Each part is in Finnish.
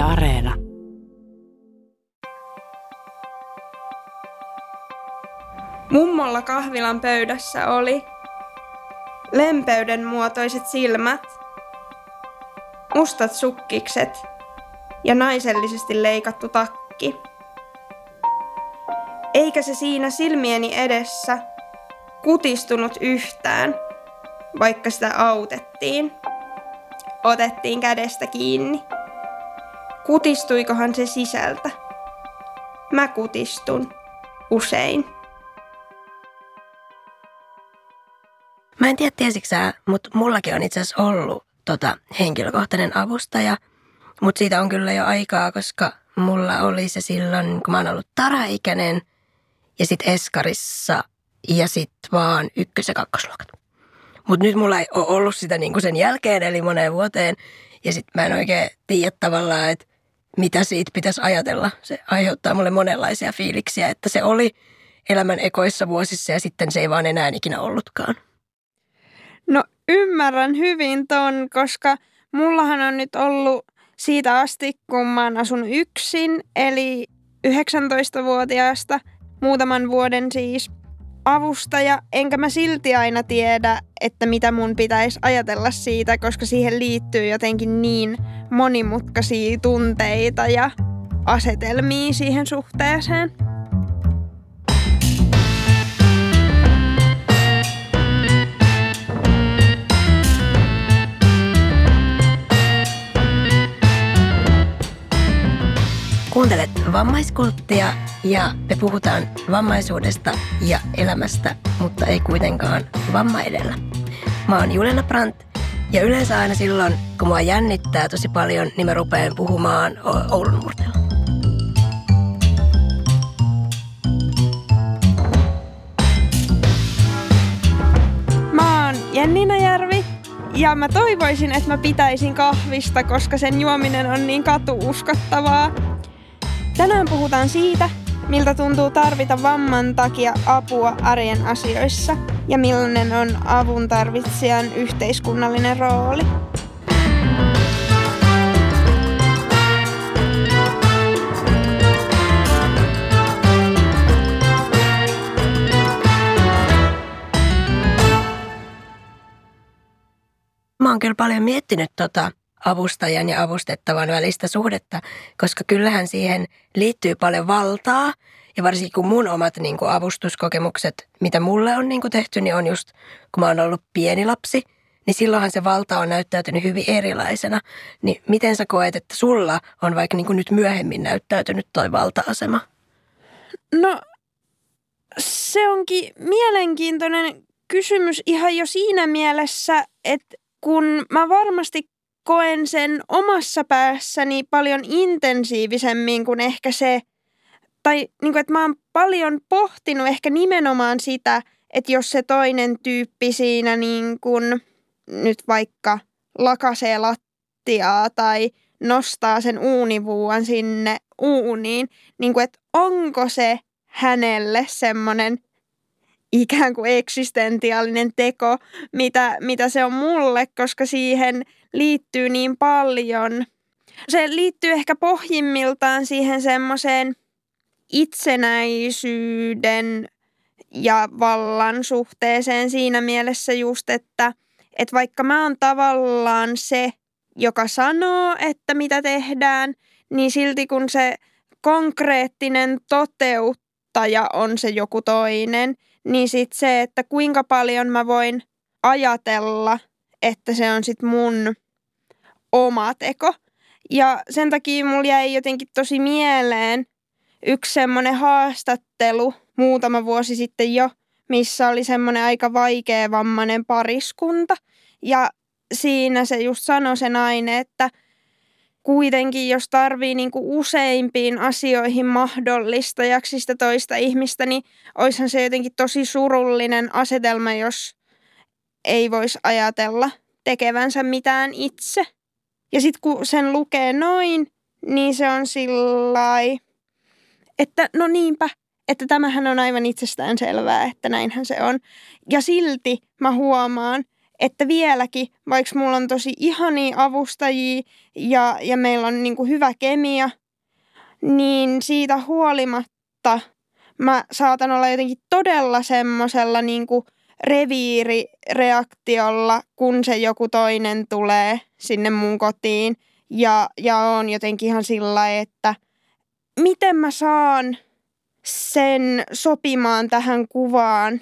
Areena. Mummolla kahvilan pöydässä oli lempeyden muotoiset silmät, mustat sukkikset ja naisellisesti leikattu takki. Eikä se siinä silmieni edessä kutistunut yhtään, vaikka sitä autettiin. Otettiin kädestä kiinni. Kutistuikohan se sisältä? Mä kutistun usein. Mä en tiedä tiesikö sä, mutta mullakin on itse asiassa ollut tota, henkilökohtainen avustaja. Mutta siitä on kyllä jo aikaa, koska mulla oli se silloin, kun mä oon ollut taraikäinen ja sitten Eskarissa ja sitten vaan ykkös- ja kakkosluokat. Mutta nyt mulla ei ole ollut sitä niinku sen jälkeen, eli moneen vuoteen. Ja sitten mä en oikein tiedä tavallaan, että mitä siitä pitäisi ajatella. Se aiheuttaa mulle monenlaisia fiiliksiä, että se oli elämän ekoissa vuosissa ja sitten se ei vaan enää ikinä ollutkaan. No ymmärrän hyvin ton, koska mullahan on nyt ollut siitä asti, kun mä oon asunut yksin, eli 19-vuotiaasta, muutaman vuoden siis, avustaja, enkä mä silti aina tiedä, että mitä mun pitäisi ajatella siitä, koska siihen liittyy jotenkin niin monimutkaisia tunteita ja asetelmia siihen suhteeseen. Kuuntelet vammaiskulttia ja me puhutaan vammaisuudesta ja elämästä, mutta ei kuitenkaan vamma edellä. Mä oon Juliana Brandt ja yleensä aina silloin, kun mua jännittää tosi paljon, niin mä rupean puhumaan Oulun murteella. Mä oon Jenni Järvi ja mä toivoisin, että mä pitäisin kahvista, koska sen juominen on niin katuuskottavaa. Tänään puhutaan siitä, miltä tuntuu tarvita vamman takia apua arjen asioissa ja millainen on avun tarvitsijan yhteiskunnallinen rooli. Mä oon kyllä paljon miettinyt tota avustajan ja avustettavan välistä suhdetta, koska kyllähän siihen liittyy paljon valtaa. Ja varsinkin kun mun omat niin kuin avustuskokemukset, mitä mulle on niin kuin tehty, niin on just kun mä oon ollut pieni lapsi, niin silloinhan se valta on näyttäytynyt hyvin erilaisena. Niin miten sä koet, että sulla on vaikka niin kuin nyt myöhemmin näyttäytynyt toi valta-asema? No se onkin mielenkiintoinen kysymys ihan jo siinä mielessä, että kun mä varmasti koen sen omassa päässäni paljon intensiivisemmin kuin ehkä se, tai niin kuin, että mä oon paljon pohtinut ehkä nimenomaan sitä, että jos se toinen tyyppi siinä niin kuin nyt vaikka lakasee lattiaa tai nostaa sen uunivuuan sinne uuniin, niin kuin, että onko se hänelle semmoinen ikään kuin eksistentiaalinen teko, mitä, mitä se on mulle, koska siihen liittyy niin paljon. Se liittyy ehkä pohjimmiltaan siihen semmoiseen itsenäisyyden ja vallan suhteeseen siinä mielessä just, että, että vaikka mä oon tavallaan se, joka sanoo, että mitä tehdään, niin silti kun se konkreettinen toteuttaja on se joku toinen, niin sitten se, että kuinka paljon mä voin ajatella, että se on sitten mun oma teko. Ja sen takia mulla jäi jotenkin tosi mieleen yksi semmoinen haastattelu muutama vuosi sitten jo, missä oli semmoinen aika vaikea vammainen pariskunta. Ja siinä se just sanoi se nainen, että kuitenkin jos tarvii niinku useimpiin asioihin mahdollistajaksi sitä toista ihmistä, niin oishan se jotenkin tosi surullinen asetelma, jos ei voisi ajatella tekevänsä mitään itse. Ja sitten kun sen lukee noin, niin se on sillä että no niinpä, että tämähän on aivan itsestään selvää, että näinhän se on. Ja silti mä huomaan, että vieläkin, vaikka mulla on tosi ihania avustajia ja, ja meillä on niin hyvä kemia, niin siitä huolimatta mä saatan olla jotenkin todella semmoisella niin kuin reviirireaktiolla, kun se joku toinen tulee sinne mun kotiin. Ja, ja on jotenkin ihan sillä että miten mä saan sen sopimaan tähän kuvaan,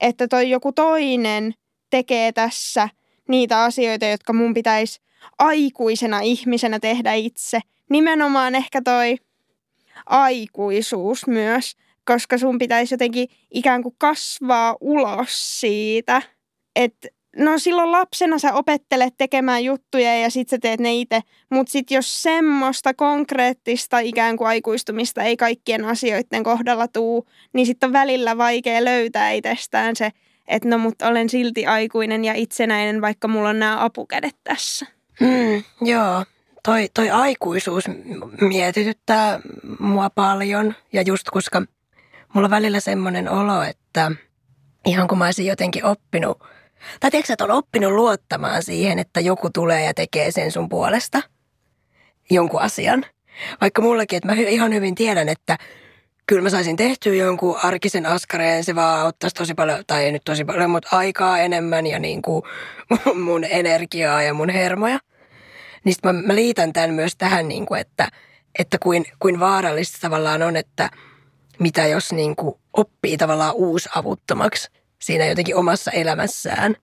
että toi joku toinen tekee tässä niitä asioita, jotka mun pitäisi aikuisena ihmisenä tehdä itse. Nimenomaan ehkä toi aikuisuus myös, koska sun pitäisi jotenkin ikään kuin kasvaa ulos siitä, että no silloin lapsena sä opettelet tekemään juttuja ja sit sä teet ne itse, mutta sit jos semmoista konkreettista ikään kuin aikuistumista ei kaikkien asioiden kohdalla tuu, niin sitten on välillä vaikea löytää itsestään se, että no mutta olen silti aikuinen ja itsenäinen, vaikka mulla on nämä apukädet tässä. Mm, joo, toi, toi aikuisuus mietityttää mua paljon ja just koska mulla on välillä semmoinen olo, että ihan kun mä olisin jotenkin oppinut, tai tiedätkö, että on oppinut luottamaan siihen, että joku tulee ja tekee sen sun puolesta jonkun asian. Vaikka mullakin, että mä ihan hyvin tiedän, että kyllä mä saisin tehtyä jonkun arkisen askareen, se vaan ottaisi tosi paljon, tai ei nyt tosi paljon, mutta aikaa enemmän ja niin kuin mun energiaa ja mun hermoja. Niin mä, mä liitän tämän myös tähän, niin kuin, että, että kuin, kuin vaarallista tavallaan on, että mitä jos niin kuin oppii tavallaan uusavuttomaksi siinä jotenkin omassa elämässään.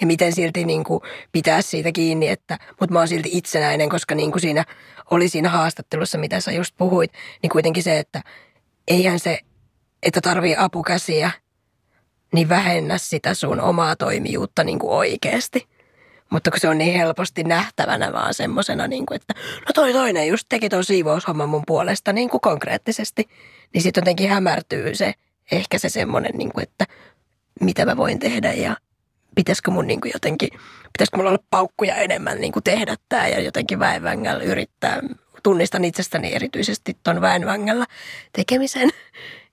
Ja miten silti niin kuin pitää siitä kiinni, että mutta mä oon silti itsenäinen, koska niin kuin siinä oli siinä haastattelussa, mitä sä just puhuit, niin kuitenkin se, että eihän se, että tarvii apukäsiä, niin vähennä sitä sun omaa toimijuutta niin kuin oikeasti. Mutta kun se on niin helposti nähtävänä vaan semmoisena, niin kuin, että no toi toinen just teki ton siivoushomman mun puolesta niin kuin konkreettisesti, niin sitten jotenkin hämärtyy se, ehkä se semmoinen, niin kuin, että mitä mä voin tehdä ja pitäisikö mun niin kuin jotenkin, pitäisikö mulla olla paukkuja enemmän niin kuin tehdä tämä ja jotenkin väenvängällä yrittää. Tunnistan itsestäni erityisesti ton väenvängällä tekemisen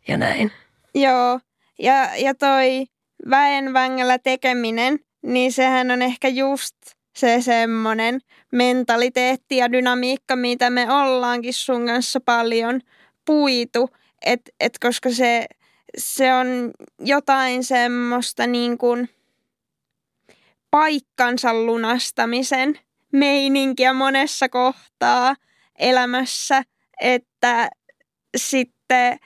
ja näin. Joo, ja, ja toi väenvängällä tekeminen, niin sehän on ehkä just se semmoinen mentaliteetti ja dynamiikka, mitä me ollaankin sun kanssa paljon puitu. Et, et koska se, se on jotain semmoista niin kuin paikkansa lunastamisen meininkiä monessa kohtaa elämässä, että sitten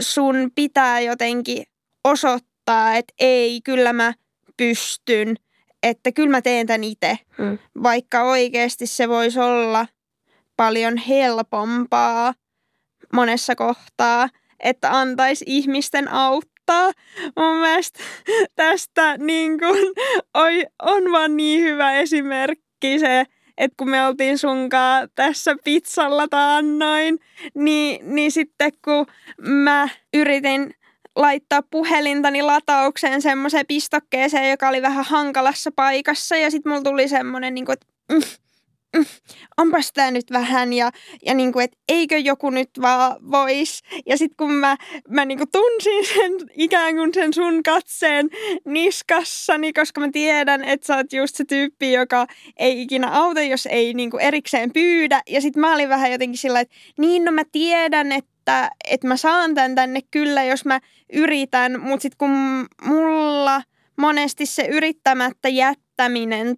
sun pitää jotenkin osoittaa, että ei, kyllä mä pystyn, että kyllä mä teen tämän itse, mm. vaikka oikeasti se voisi olla paljon helpompaa monessa kohtaa, että antaisi ihmisten auttaa. Mun mielestä tästä niin kun, oi, on vaan niin hyvä esimerkki se, että kun me oltiin sunkaan tässä pizzalla taannoin, niin, niin sitten kun mä yritin laittaa puhelintani lataukseen semmoiseen pistokkeeseen, joka oli vähän hankalassa paikassa ja sitten mulla tuli semmoinen, niin kuin, että mm, onpas tämä nyt vähän ja, ja niin kuin, että eikö joku nyt vaan vois. Ja sitten kun mä, mä niin kuin tunsin sen ikään kuin sen sun katseen niskassani, koska mä tiedän, että sä oot just se tyyppi, joka ei ikinä auta, jos ei niin kuin erikseen pyydä. Ja sitten mä olin vähän jotenkin sillä, että niin no mä tiedän, että, että mä saan tän tänne kyllä, jos mä yritän. Mutta sitten kun mulla monesti se yrittämättä jättäminen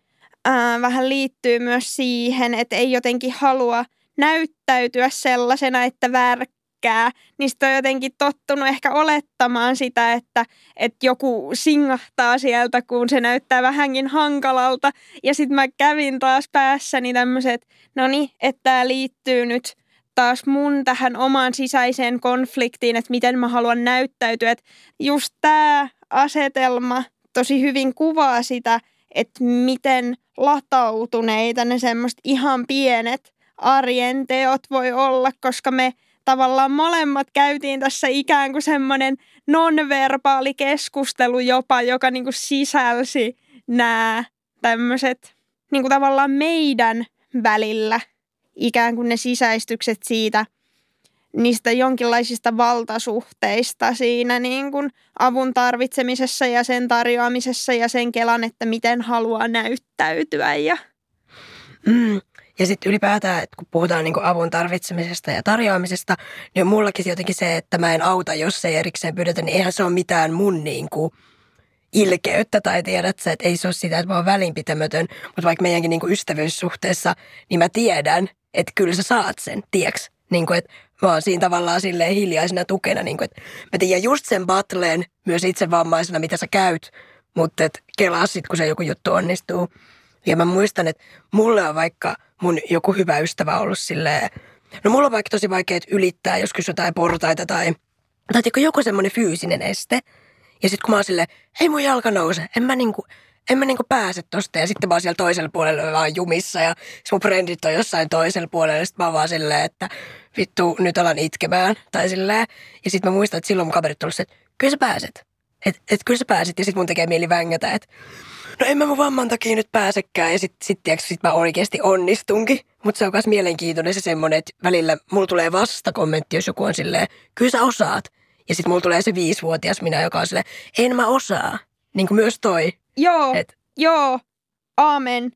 ää, vähän liittyy myös siihen, että ei jotenkin halua näyttäytyä sellaisena, että värkkää, sitten on jotenkin tottunut ehkä olettamaan sitä, että, että joku singahtaa sieltä, kun se näyttää vähänkin hankalalta. Ja sitten mä kävin taas päässäni tämmöiset, no niin, että tämä liittyy nyt taas mun tähän omaan sisäiseen konfliktiin, että miten mä haluan näyttäytyä. Että just tämä asetelma tosi hyvin kuvaa sitä, että miten latautuneita ne semmoista ihan pienet arjen teot voi olla, koska me tavallaan molemmat käytiin tässä ikään kuin semmoinen nonverbaali keskustelu jopa, joka niin kuin sisälsi nämä tämmöiset niin kuin tavallaan meidän välillä ikään kuin ne sisäistykset siitä, niistä jonkinlaisista valtasuhteista siinä niin kuin avun tarvitsemisessa ja sen tarjoamisessa ja sen kelan, että miten haluaa näyttäytyä. Ja, mm. ja sitten ylipäätään, että kun puhutaan niin kuin avun tarvitsemisesta ja tarjoamisesta, niin mullakin jotenkin se, että mä en auta, jos ei erikseen pyydetä, niin eihän se ole mitään mun niin kuin ilkeyttä tai tiedät sä, että ei se ole sitä, että mä oon välinpitämätön, mutta vaikka meidänkin niin kuin ystävyyssuhteessa, niin mä tiedän, että kyllä sä saat sen, tieks? Niin kuin, että oon siinä tavallaan silleen hiljaisena tukena, niin kuin, että mä tiedän just sen battleen myös itse vammaisena, mitä sä käyt, mutta et kelaa sit, kun se joku juttu onnistuu. Ja mä muistan, että mulle on vaikka mun joku hyvä ystävä ollut silleen, no mulla on vaikka tosi vaikea ylittää joskus jotain portaita tai, tai joku semmoinen fyysinen este. Ja sitten kun mä oon silleen, ei mun jalka nouse, en mä niinku, en mä niinku pääse tosta. Ja sitten mä oon siellä toisella puolella vaan jumissa ja mun frendit on jossain toisella puolella. Ja sitten mä oon vaan silleen, että vittu nyt alan itkemään. Tai silleen. Ja sitten mä muistan, että silloin mun kaverit tullut että kyllä sä pääset. Että et, kyllä sä pääset. Ja sitten mun tekee mieli vängätä, että no en mä mun vamman takia nyt pääsekään. Ja sitten sit, sit, sit mä oikeasti onnistunkin. Mutta se on myös mielenkiintoinen se semmoinen, että välillä mulla tulee vasta kommentti, jos joku on silleen, kyllä sä osaat. Ja sitten mulla tulee se viisivuotias minä, joka on silleen, en mä osaa. Niin kuin myös toi. Joo, Et. joo, aamen.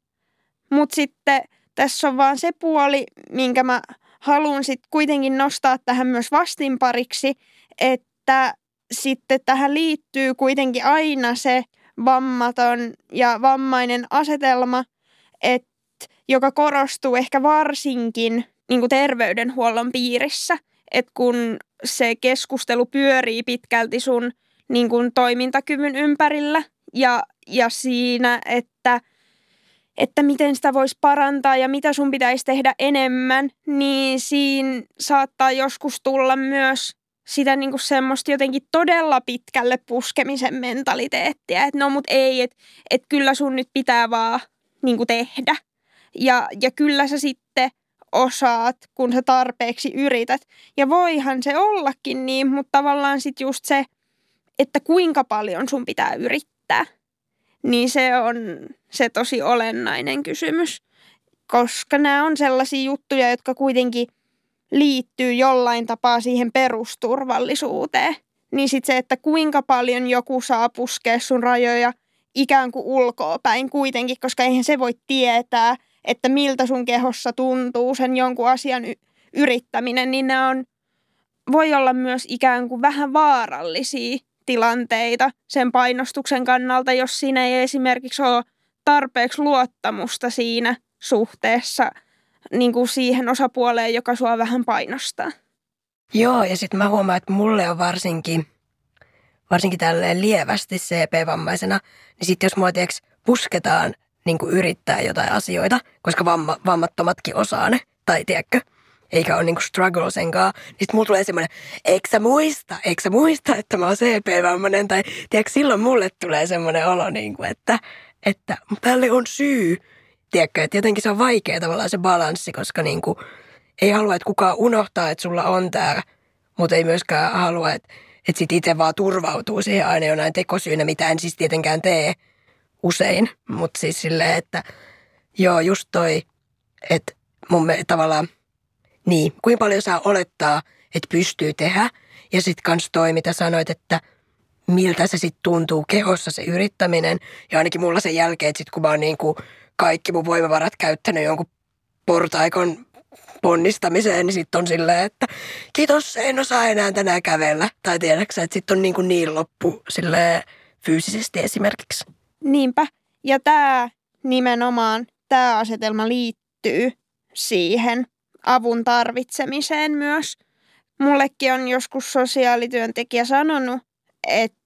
Mutta sitten tässä on vaan se puoli, minkä mä haluan sitten kuitenkin nostaa tähän myös vastinpariksi, että sitten tähän liittyy kuitenkin aina se vammaton ja vammainen asetelma, että joka korostuu ehkä varsinkin niin kuin terveydenhuollon piirissä, että kun se keskustelu pyörii pitkälti sun niin kuin toimintakyvyn ympärillä ja, ja siinä, että, että miten sitä voisi parantaa ja mitä sun pitäisi tehdä enemmän, niin siinä saattaa joskus tulla myös sitä niin kuin semmoista jotenkin todella pitkälle puskemisen mentaliteettia, että no mut ei, että et kyllä sun nyt pitää vaan niin kuin tehdä. Ja, ja kyllä sä sitten osaat, kun sä tarpeeksi yrität. Ja voihan se ollakin niin, mutta tavallaan sitten just se, että kuinka paljon sun pitää yrittää, niin se on se tosi olennainen kysymys. Koska nämä on sellaisia juttuja, jotka kuitenkin liittyy jollain tapaa siihen perusturvallisuuteen. Niin sitten se, että kuinka paljon joku saa puskea sun rajoja ikään kuin ulkoa päin kuitenkin, koska eihän se voi tietää – että miltä sun kehossa tuntuu sen jonkun asian y- yrittäminen, niin ne on, voi olla myös ikään kuin vähän vaarallisia tilanteita sen painostuksen kannalta, jos siinä ei esimerkiksi ole tarpeeksi luottamusta siinä suhteessa niin kuin siihen osapuoleen, joka sua vähän painostaa. Joo, ja sitten mä huomaan, että mulle on varsinkin, varsinkin tälleen lievästi CP-vammaisena, niin sitten jos mua pusketaan niin kuin yrittää jotain asioita, koska vamma, vammattomatkin osaa ne, tai tiedätkö, eikä ole niin kuin struggle senkaan, niin sitten tulee semmoinen, eikö sä muista, eikö sä muista, että mä oon CP-vammainen, tai tiedätkö, silloin mulle tulee semmoinen olo, niin kuin, että, että tälle on syy, tiedätkö, että jotenkin se on vaikea tavallaan se balanssi, koska niin kuin, ei halua, että kukaan unohtaa, että sulla on tämä, mutta ei myöskään halua, että, että sit itse vaan turvautuu siihen aina jonain tekosyynä, mitä en siis tietenkään tee, usein, mutta siis silleen, että joo, just toi, että mun me, tavallaan, niin, kuinka paljon saa olettaa, että pystyy tehdä. Ja sitten kans toi, mitä sanoit, että miltä se sitten tuntuu kehossa se yrittäminen. Ja ainakin mulla sen jälkeen, että sit kun mä oon niin kuin kaikki mun voimavarat käyttänyt jonkun portaikon ponnistamiseen, niin sitten on silleen, että kiitos, en osaa enää tänään kävellä. Tai tiedäksä, että sitten on niin, kuin niin loppu silleen fyysisesti esimerkiksi. Niinpä. Ja tämä nimenomaan, tämä asetelma liittyy siihen avun tarvitsemiseen myös. Mullekin on joskus sosiaalityöntekijä sanonut, että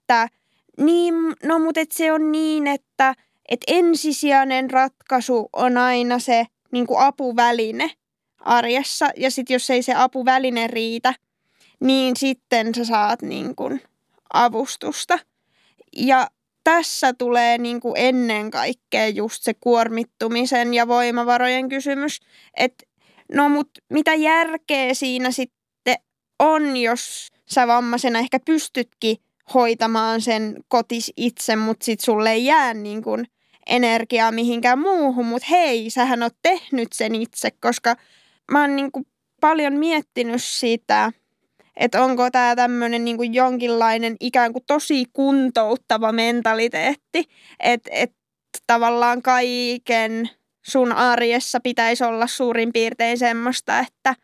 niin, no mutta se on niin, että et ensisijainen ratkaisu on aina se niin kuin apuväline arjessa. Ja sitten jos ei se apuväline riitä, niin sitten sä saat niin kuin avustusta. Ja tässä tulee niin kuin ennen kaikkea just se kuormittumisen ja voimavarojen kysymys, että no mut mitä järkeä siinä sitten on, jos sä vammaisena ehkä pystytkin hoitamaan sen kotis itse, mutta sit sulle ei jää niin kuin energiaa mihinkään muuhun, mutta hei, sähän oot tehnyt sen itse, koska mä oon niin kuin paljon miettinyt sitä, että onko tämä tämmöinen niinku jonkinlainen ikään kuin tosi kuntouttava mentaliteetti, että et tavallaan kaiken sun arjessa pitäisi olla suurin piirtein semmoista, että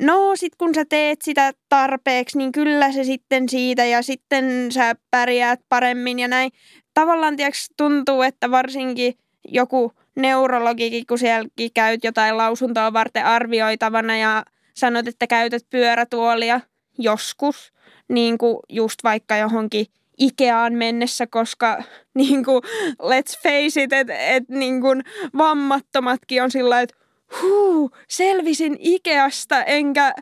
no sit kun sä teet sitä tarpeeksi, niin kyllä se sitten siitä ja sitten sä pärjäät paremmin ja näin. Tavallaan tiiäks, tuntuu, että varsinkin joku neurologikin, kun sielläkin käyt jotain lausuntoa varten arvioitavana ja sanot, että käytät pyörätuolia joskus, niin kuin just vaikka johonkin Ikeaan mennessä, koska niin kuin, let's face it, että et, niin vammattomatkin on sillä että huu, selvisin Ikeasta enkä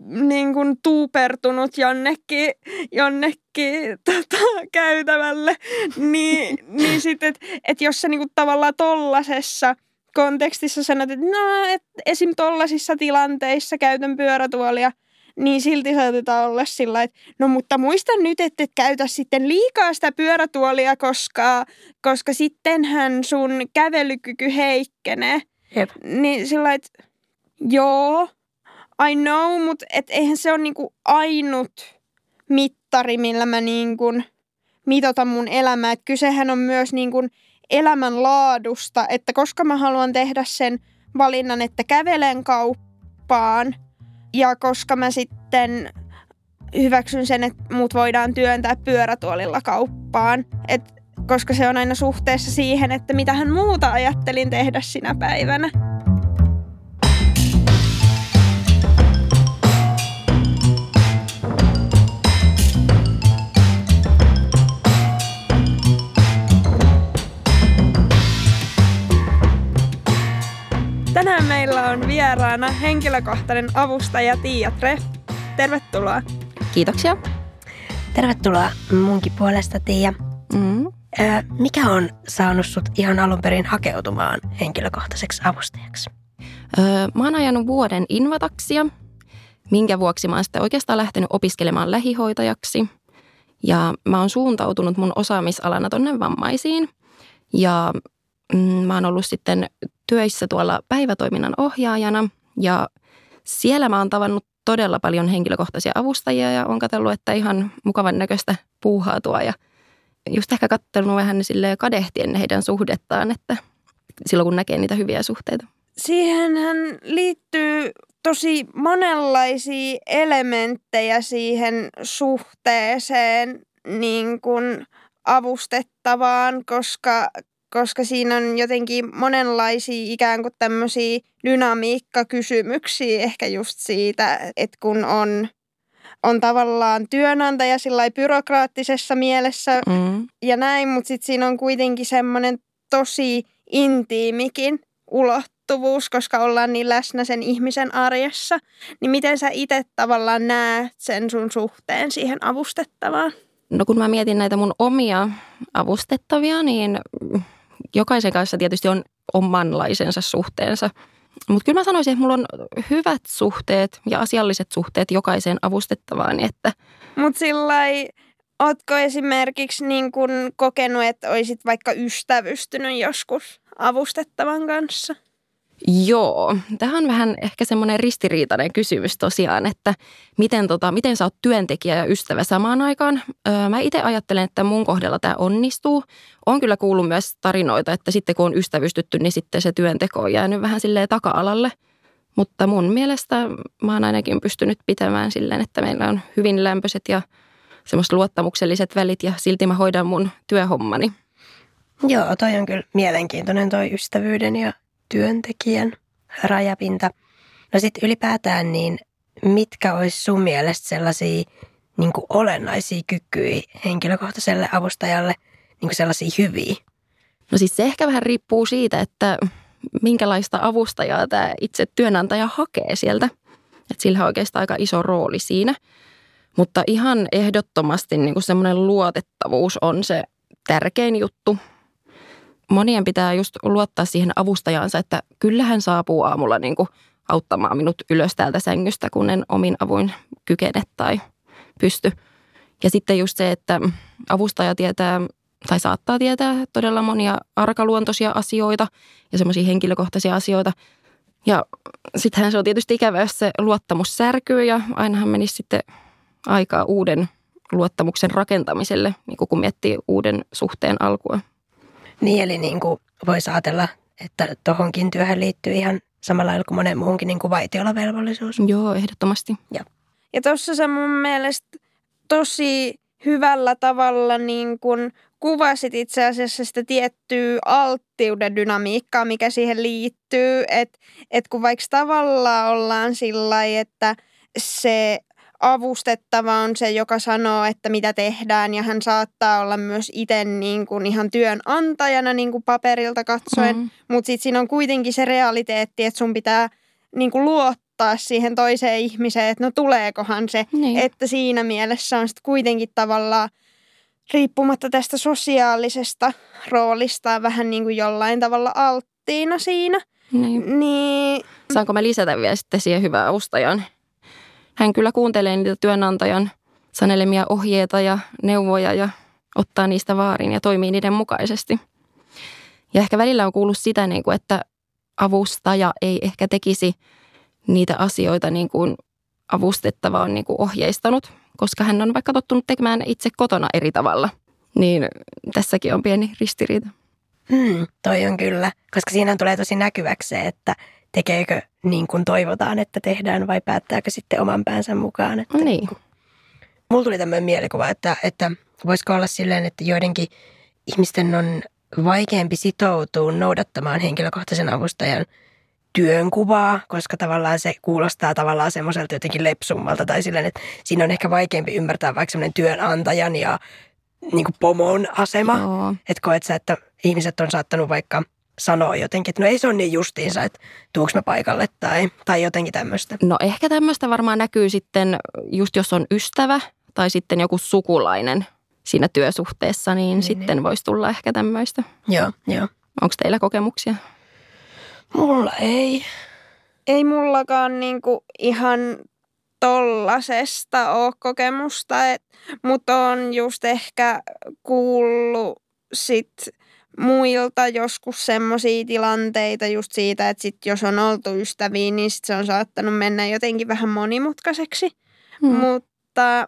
niin kuin tuupertunut jonnekin, jonnekin tota, käytävälle, niin, niin sitten, että et jos sä niin kuin, tavallaan tollasessa kontekstissa sanot, että no, et esim. tollasissa tilanteissa käytän pyörätuolia – niin silti saatetaan olla sillä että no mutta muista nyt, että et käytä sitten liikaa sitä pyörätuolia, koska, koska sittenhän sun kävelykyky heikkenee. Jep. Niin sillä että joo, I know, mutta et eihän se ole niinku ainut mittari, millä mä niinku mitotan mun elämää. Et kysehän on myös niinku elämän laadusta, että koska mä haluan tehdä sen valinnan, että kävelen kauppaan – ja koska mä sitten hyväksyn sen, että mut voidaan työntää pyörätuolilla kauppaan, et koska se on aina suhteessa siihen, että mitä hän muuta ajattelin tehdä sinä päivänä. Tänään meillä on vieraana henkilökohtainen avustaja Tiia Treff. Tervetuloa. Kiitoksia. Tervetuloa munkin puolesta, Tiia. Mm. Mikä on saanut sut ihan alun perin hakeutumaan henkilökohtaiseksi avustajaksi? Öö, mä oon ajanut vuoden invataksia, minkä vuoksi mä oon sitten oikeastaan lähtenyt opiskelemaan lähihoitajaksi. Ja mä oon suuntautunut mun osaamisalana tonne vammaisiin. Ja mm, mä oon ollut sitten töissä tuolla päivätoiminnan ohjaajana ja siellä mä oon tavannut todella paljon henkilökohtaisia avustajia ja on katsellut, että ihan mukavan näköistä puuhaa tuo ja just ehkä katsellut vähän sille kadehtien heidän suhdettaan, että silloin kun näkee niitä hyviä suhteita. Siihenhän liittyy tosi monenlaisia elementtejä siihen suhteeseen niin kuin avustettavaan, koska koska siinä on jotenkin monenlaisia ikään kuin tämmöisiä dynamiikkakysymyksiä ehkä just siitä, että kun on, on tavallaan työnantaja sillä byrokraattisessa mielessä mm. ja näin, mutta sitten siinä on kuitenkin semmoinen tosi intiimikin ulottuvuus, koska ollaan niin läsnä sen ihmisen arjessa. Niin miten sä itse tavallaan näet sen sun suhteen siihen avustettavaan? No kun mä mietin näitä mun omia avustettavia, niin jokaisen kanssa tietysti on omanlaisensa suhteensa. Mutta kyllä mä sanoisin, että mulla on hyvät suhteet ja asialliset suhteet jokaiseen avustettavaan. Että... Mutta sillä ootko esimerkiksi niin kun kokenut, että olisit vaikka ystävystynyt joskus avustettavan kanssa? Joo, tähän on vähän ehkä semmoinen ristiriitainen kysymys tosiaan, että miten, tota, miten sä oot työntekijä ja ystävä samaan aikaan. Öö, mä itse ajattelen, että mun kohdalla tämä onnistuu. On kyllä kuullut myös tarinoita, että sitten kun on ystävystytty, niin sitten se työnteko on jäänyt vähän silleen taka-alalle. Mutta mun mielestä mä oon ainakin pystynyt pitämään silleen, että meillä on hyvin lämpöiset ja semmoiset luottamukselliset välit ja silti mä hoidan mun työhommani. Joo, toi on kyllä mielenkiintoinen toi ystävyyden ja työntekijän rajapinta. No sitten ylipäätään, niin mitkä olisi sun mielestä sellaisia niin kuin olennaisia kykyjä henkilökohtaiselle avustajalle, niin kuin sellaisia hyviä? No siis se ehkä vähän riippuu siitä, että minkälaista avustajaa tämä itse työnantaja hakee sieltä. Että sillä on oikeastaan aika iso rooli siinä. Mutta ihan ehdottomasti niin semmoinen luotettavuus on se tärkein juttu monien pitää just luottaa siihen avustajaansa, että kyllähän saapuu aamulla niin kuin auttamaan minut ylös täältä sängystä, kun en omin avuin kykene tai pysty. Ja sitten just se, että avustaja tietää tai saattaa tietää todella monia arkaluontoisia asioita ja semmoisia henkilökohtaisia asioita. Ja sittenhän se on tietysti ikävä, jos se luottamus särkyy ja ainahan menisi sitten aikaa uuden luottamuksen rakentamiselle, niin kun miettii uuden suhteen alkua. Niin, eli niin kuin voisi ajatella, että tuohonkin työhön liittyy ihan samalla lailla kuin monen muuhunkin niin kuin vaitiolavelvollisuus. Joo, ehdottomasti. Ja, Ja tuossa sä mun mielestä tosi hyvällä tavalla niin kun kuvasit itse asiassa sitä tiettyä alttiuden dynamiikkaa, mikä siihen liittyy. Että et kun vaikka tavallaan ollaan sillä että se avustettava on se, joka sanoo, että mitä tehdään ja hän saattaa olla myös itse niin kuin ihan työnantajana niin kuin paperilta katsoen, mm. mutta sitten siinä on kuitenkin se realiteetti, että sun pitää niin kuin luottaa siihen toiseen ihmiseen, että no tuleekohan se, Niin. että siinä mielessä on sitten kuitenkin tavallaan riippumatta tästä sosiaalisesta roolista vähän niin kuin jollain tavalla alttiina siinä, Niin. niin Saanko mä lisätä vielä sitten siihen hyvään avustajan? Hän kyllä kuuntelee niitä työnantajan sanelemia ohjeita ja neuvoja ja ottaa niistä vaarin ja toimii niiden mukaisesti. Ja ehkä välillä on kuullut sitä, niin kuin, että avustaja ei ehkä tekisi niitä asioita niin kuin avustettava on niin kuin ohjeistanut, koska hän on vaikka tottunut tekemään itse kotona eri tavalla. Niin tässäkin on pieni ristiriita. hmm, toi on kyllä, koska siinä tulee tosi näkyväksi se, että tekeekö niin kuin toivotaan, että tehdään vai päättääkö sitten oman päänsä mukaan. Että Niin. Mulla tuli tämmöinen mielikuva, että, että voisiko olla silleen, että joidenkin ihmisten on vaikeampi sitoutua noudattamaan henkilökohtaisen avustajan työnkuvaa, koska tavallaan se kuulostaa tavallaan semmoiselta jotenkin lepsummalta tai silleen, että siinä on ehkä vaikeampi ymmärtää vaikka semmoinen työnantajan ja niin kuin pomon asema. Joo. Että koet sä, että ihmiset on saattanut vaikka sanoa jotenkin, että no ei se ole niin justiinsa, että tuuks mä paikalle tai, tai jotenkin tämmöistä. No ehkä tämmöistä varmaan näkyy sitten, just jos on ystävä tai sitten joku sukulainen siinä työsuhteessa, niin, Niin, niin sitten niin. voisi tulla ehkä tämmöistä. Joo, joo. Onko teillä kokemuksia? Mulla ei. ei mullakaan niinku ihan tollasesta ole kokemusta, et, mutta on just ehkä kuullut sit muilta joskus semmoisia tilanteita just siitä, että sit jos on oltu ystäviä, niin sit se on saattanut mennä jotenkin vähän monimutkaiseksi. Hmm. Mutta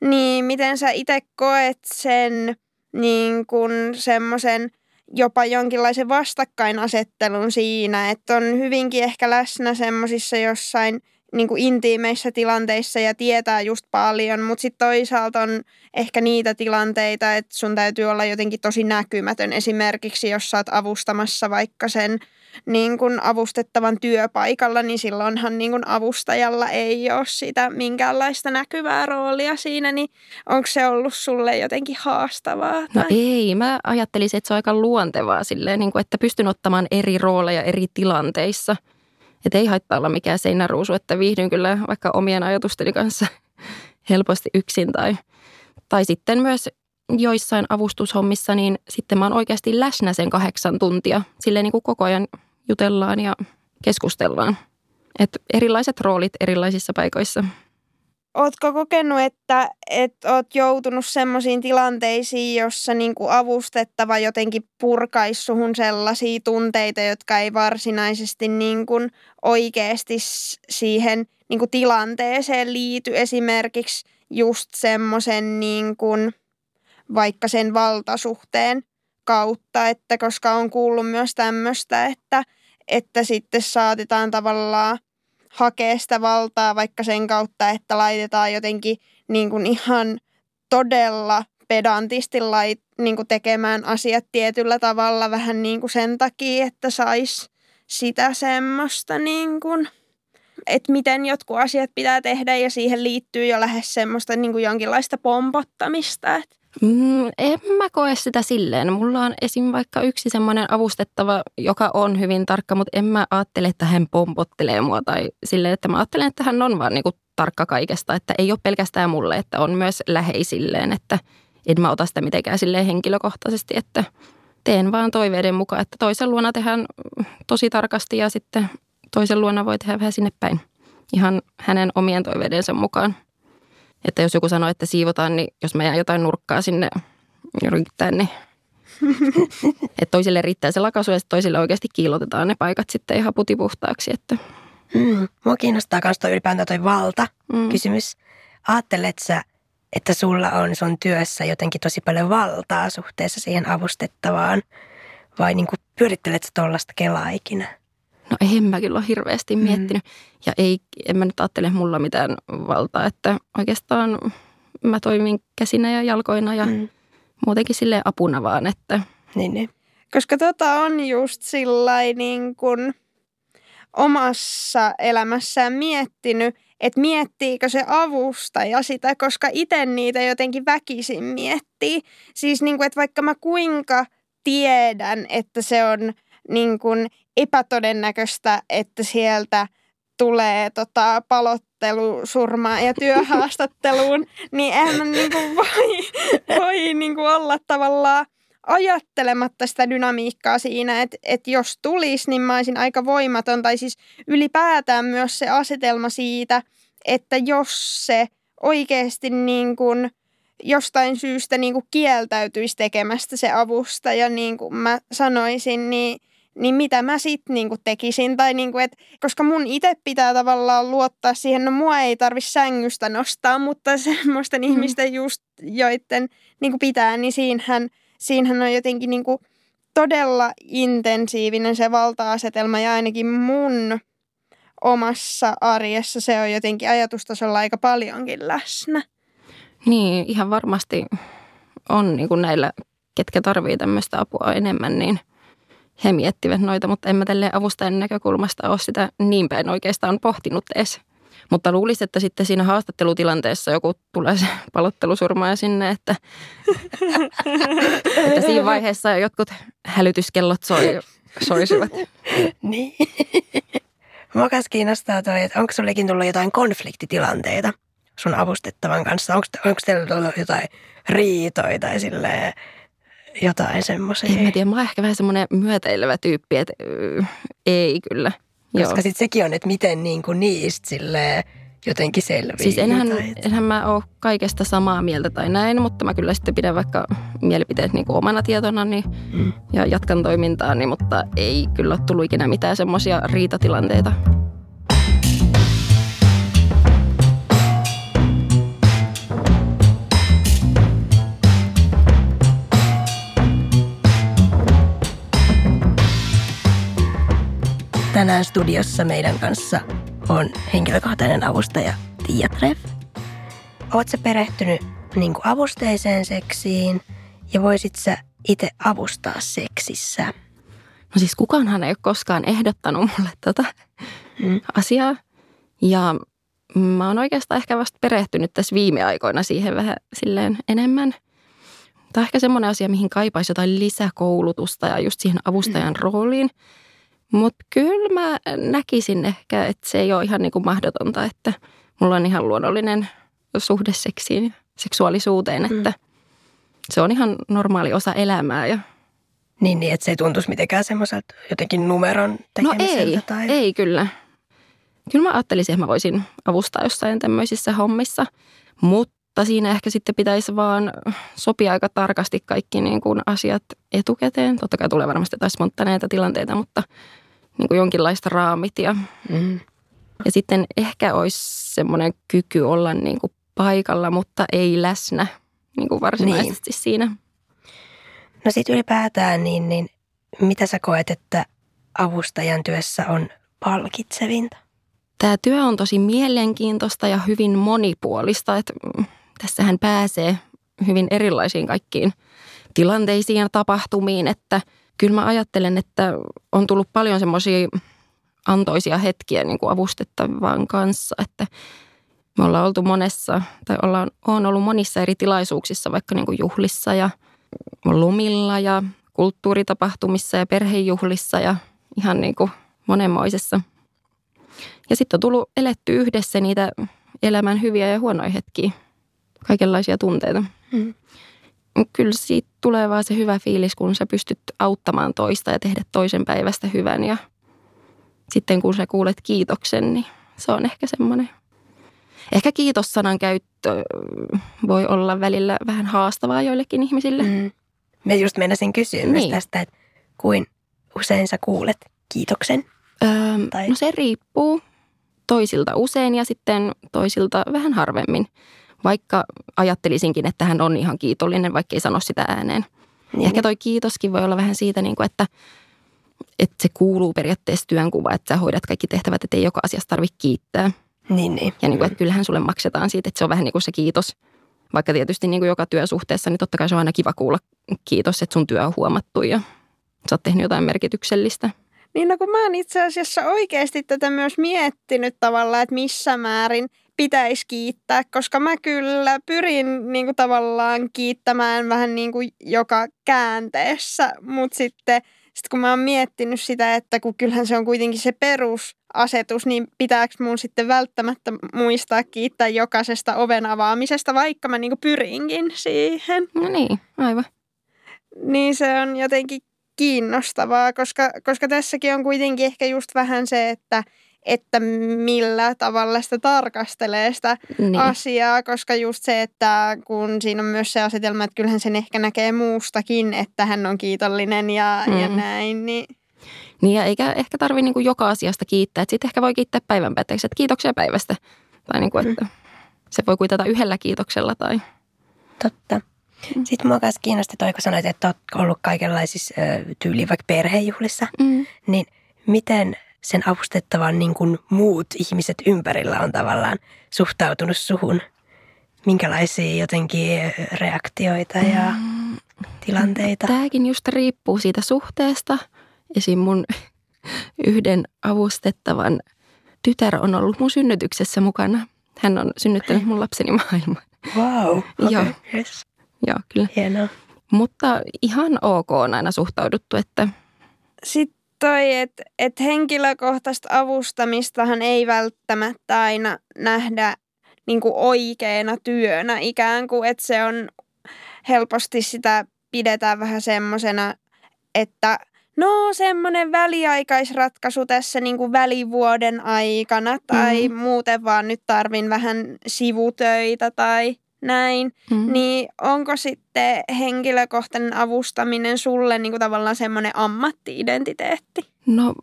niin, miten sä itse koet sen niin kun semmoisen jopa jonkinlaisen vastakkainasettelun siinä, että on hyvinkin ehkä läsnä semmoisissa jossain niin kuin intiimeissä tilanteissa ja tietää just paljon, mutta sitten toisaalta on ehkä niitä tilanteita, että sun täytyy olla jotenkin tosi näkymätön. Esimerkiksi jos sä oot avustamassa vaikka sen niin kuin avustettavan työpaikalla, niin silloinhan niin kuin avustajalla ei ole sitä minkäänlaista näkyvää roolia siinä, niin onko se ollut sulle jotenkin haastavaa? No tai- ei, mä ajattelisin, että se on aika luontevaa silleen, niin kuin, että pystyn ottamaan eri rooleja eri tilanteissa. Että ei haittaa olla mikään seinäruusu, että viihdyn kyllä vaikka omien ajatusteni kanssa helposti yksin tai, tai sitten myös joissain avustushommissa, niin sitten mä oon oikeasti läsnä sen kahdeksan tuntia. Silleen niin kuin koko ajan jutellaan ja keskustellaan. Et erilaiset roolit erilaisissa paikoissa. Ootko kokenut, että, että oot joutunut semmoisiin tilanteisiin, jossa niinku avustettava jotenkin purkaisi suhun sellaisia tunteita, jotka ei varsinaisesti niinku oikeasti siihen niinku tilanteeseen liity? Esimerkiksi just semmoisen niinku, vaikka sen valtasuhteen kautta, että koska on kuullut myös tämmöistä, että, että sitten saatetaan tavallaan hakea sitä valtaa vaikka sen kautta, että laitetaan jotenkin niin kuin ihan todella pedantisti lait, niin kuin tekemään asiat tietyllä tavalla vähän niin kuin sen takia, että sais sitä semmoista niin kuin, että miten jotkut asiat pitää tehdä ja siihen liittyy jo lähes semmoista niin kuin jonkinlaista pompottamista. Että Mm, en mä koe sitä silleen. Mulla on esim. vaikka yksi semmoinen avustettava, joka on hyvin tarkka, mutta en mä ajattele, että hän pompottelee mua tai silleen, että mä ajattelen, että hän on vaan niinku tarkka kaikesta. Että ei ole pelkästään mulle, että on myös läheisilleen, että en mä ota sitä mitenkään silleen henkilökohtaisesti, että teen vaan toiveiden mukaan, että toisen luona tehdään tosi tarkasti ja sitten toisen luona voi tehdä vähän sinne päin. Ihan hänen omien toiveidensa mukaan. Että jos joku sanoo, että siivotaan, niin jos mä jään jotain nurkkaa sinne ryttään, niin että toisille riittää se lakaisu ja toisille oikeasti kiilotetaan ne paikat sitten ihan putipuhtaaksi. Että. Mm. Mua kiinnostaa myös toi ylipäätään toi valta-kysymys. Mm. Aattelet sä, että sulla on sun työssä jotenkin tosi paljon valtaa suhteessa siihen avustettavaan? Vai niin pyörittelet sä tuollaista kelaa ikinä? No en mä kyllä ole hirveästi mm. miettinyt. Ja ei, en mä nyt ajattele mulla mitään valtaa, että oikeastaan mä toimin käsinä ja jalkoina ja mm. muutenkin sille apuna vaan, että... Niin, niin. Koska tota on just sillä niin kuin omassa elämässään miettinyt, että miettiikö se avustaja sitä, koska itse niitä jotenkin väkisin miettii. Siis niin kuin, että vaikka mä kuinka tiedän, että se on niin kuin epätodennäköistä, että sieltä tulee tota, palottelusurmaa ja työhaastatteluun, niin eihän mä niin kuin voi, voi kuin olla tavallaan ajattelematta sitä dynamiikkaa siinä, että, että jos tulisi, niin mä olisin aika voimaton. Tai siis ylipäätään myös se asetelma siitä, että jos se oikeasti niin kuin jostain syystä niin kuin kieltäytyisi tekemästä se avustaja, niin kuin mä sanoisin, niin – niin mitä mä sitten niinku tekisin. Tai niinku, et, koska mun itse pitää tavallaan luottaa siihen, no mua ei tarvi sängystä nostaa, mutta semmoisten mm. ihmisten just, joiden niinku pitää, niin siinähän, siinähän on jotenkin niinku todella intensiivinen se valta-asetelma ja ainakin mun omassa arjessa se on jotenkin ajatustasolla aika paljonkin läsnä. Niin, ihan varmasti on niin kuin näillä, ketkä tarvii tämmöistä apua enemmän, niin – he miettivät noita, mutta en mä tälleen avustajan näkökulmasta ole sitä niin päin oikeastaan pohtinut edes. Mutta luulisin, että sitten siinä haastattelutilanteessa joku tulee se palottelusurmaaja sinne, että, että siinä vaiheessa jotkut hälytyskellot soi, soisivat. Niin. Mua kiinnostaa toi, että onko sullekin tullut jotain konfliktitilanteita sun avustettavan kanssa? Onko, onko teillä tullut jotain riitoja tai silleen, jotain semmoisia. En mä tiedä, mä oon ehkä vähän semmoinen myötäilevä tyyppi, että äh, ei kyllä. Koska sitten sekin on, että miten niin kuin niistä silleen jotenkin selviää. Siis enhän, enhän mä ole kaikesta samaa mieltä tai näin, mutta mä kyllä sitten pidän vaikka mielipiteet niin kuin omana tietona niin, mm. ja jatkan toimintaa, niin, mutta ei kyllä ole tullut ikinä mitään semmoisia riitatilanteita. Tänään studiossa meidän kanssa on henkilökohtainen avustaja Tiia Treff. Oletko perehtynyt niin avusteiseen seksiin ja voisit sä itse avustaa seksissä? No siis kukaanhan ei ole koskaan ehdottanut mulle tota hmm. asiaa. Ja mä oon oikeastaan ehkä vasta perehtynyt tässä viime aikoina siihen vähän silleen enemmän. Tämä on ehkä semmoinen asia, mihin kaipaisi jotain lisäkoulutusta ja just siihen avustajan mm. rooliin – mutta kyllä mä näkisin ehkä, että se ei ole ihan niin kuin mahdotonta, että mulla on ihan luonnollinen suhde seksiin, seksuaalisuuteen, mm. että mm. se on ihan normaali osa elämää. Ja... Niin, niin, että se ei tuntuisi mitenkään semmoiselta jotenkin numeron tekemiseltä? No ei, tai... ei kyllä. Kyllä mä ajattelisin, että mä voisin avustaa jossain tämmöisissä hommissa, mutta siinä ehkä sitten pitäisi vaan sopia aika tarkasti kaikki niin kuin asiat etukäteen. Totta kai tulee varmasti jotain spontaneita tilanteita, mutta niin kuin jonkinlaista raamit. Ja, mm. ja sitten ehkä olisi semmoinen kyky olla niin kuin paikalla, mutta ei läsnä niin kuin varsinaisesti niin. siinä. No sitten ylipäätään, niin, niin mitä sä koet, että avustajan työssä on palkitsevinta? Tämä työ on tosi mielenkiintoista ja hyvin monipuolista. Että mm, tässähän pääsee hyvin erilaisiin kaikkiin tilanteisiin ja tapahtumiin, että – kyllä mä ajattelen, että on tullut paljon semmoisia antoisia hetkiä niin kuin avustettavan kanssa, että me ollaan oltu monessa, tai ollaan, on ollut monissa eri tilaisuuksissa, vaikka niin kuin juhlissa ja lumilla ja kulttuuritapahtumissa ja perhejuhlissa ja ihan niin kuin monenmoisessa. Ja sitten on tullut eletty yhdessä niitä elämän hyviä ja huonoja hetkiä, kaikenlaisia tunteita. Mm kyllä siitä tulee vaan se hyvä fiilis, kun sä pystyt auttamaan toista ja tehdä toisen päivästä hyvän. Ja sitten kun sä kuulet kiitoksen, niin se on ehkä semmoinen. Ehkä kiitossanan käyttö voi olla välillä vähän haastavaa joillekin ihmisille. Mm. Mä just meinasin kysyä niin. myös tästä, että kuin usein sä kuulet kiitoksen. Öö, Tai- no se riippuu toisilta usein ja sitten toisilta vähän harvemmin. Vaikka ajattelisinkin, että hän on ihan kiitollinen, vaikka ei sano sitä ääneen. Niin. Ehkä toi kiitoskin voi olla vähän siitä, niin kuin, että, että se kuuluu periaatteessa työnkuva, että sä hoidat kaikki tehtävät, että ei joka asiasta tarvitse kiittää. Niin, niin. Ja niin kuin, että kyllähän sulle maksetaan siitä, että se on vähän niin kuin se kiitos. Vaikka tietysti niin kuin joka työsuhteessa, niin totta kai se on aina kiva kuulla kiitos, että sun työ on huomattu ja sä oot tehnyt jotain merkityksellistä. Niin no kun mä oon itse asiassa oikeasti tätä myös miettinyt tavallaan, että missä määrin pitäisi kiittää, koska mä kyllä pyrin niin kuin tavallaan kiittämään vähän niin kuin joka käänteessä, mutta sitten sit kun mä oon miettinyt sitä, että kun kyllähän se on kuitenkin se perusasetus, niin pitääkö mun sitten välttämättä muistaa kiittää jokaisesta oven avaamisesta, vaikka mä niin kuin pyrinkin siihen No niin, aivan. niin se on jotenkin kiinnostavaa, koska, koska tässäkin on kuitenkin ehkä just vähän se, että, että millä tavalla sitä tarkastelee sitä Niin. asiaa, koska just se, että kun siinä on myös se asetelma, että kyllähän sen ehkä näkee muustakin, että hän on kiitollinen ja, mm. ja Mm. näin, niin Niin ja eikä ehkä tarvi niinku joka asiasta kiittää. Että sitten ehkä voi kiittää päivän päätteeksi, että kiitoksia päivästä. Tai niinku, että se voi kuitata yhdellä kiitoksella tai... Totta. Sitten mua kanssa kiinnosti toi, kun sanoit, että oot ollut kaikenlaisissa tyyliin vaikka perhejuhlissa. Mm. Niin miten sen avustettavan niin kuin muut ihmiset ympärillä on tavallaan suhtautunut suhun? Minkälaisia jotenkin ö, reaktioita ja Mm. tilanteita? Tämäkin just riippuu siitä suhteesta. Esim. mun yhden avustettavan tytär on ollut mun synnytyksessä mukana. Hän on synnyttänyt mun lapseni maailmaan. Wow, Joo. okay. yes. Joo, kyllä. hienoa. Mutta ihan ok on aina suhtauduttu, että sitten toi, että et henkilökohtaista avustamistahan ei välttämättä aina nähdä niin kuin oikeana työnä ikään kuin, että se on helposti sitä pidetään vähän semmosena, että no semmoinen väliaikaisratkaisu tässä niin kuin välivuoden aikana tai Mhm. muuten vaan nyt tarvin vähän sivutöitä tai näin. mm. Niin onko sitten henkilökohtainen avustaminen sulle niin kuin tavallaan semmoinen ammattiidentiteetti? No,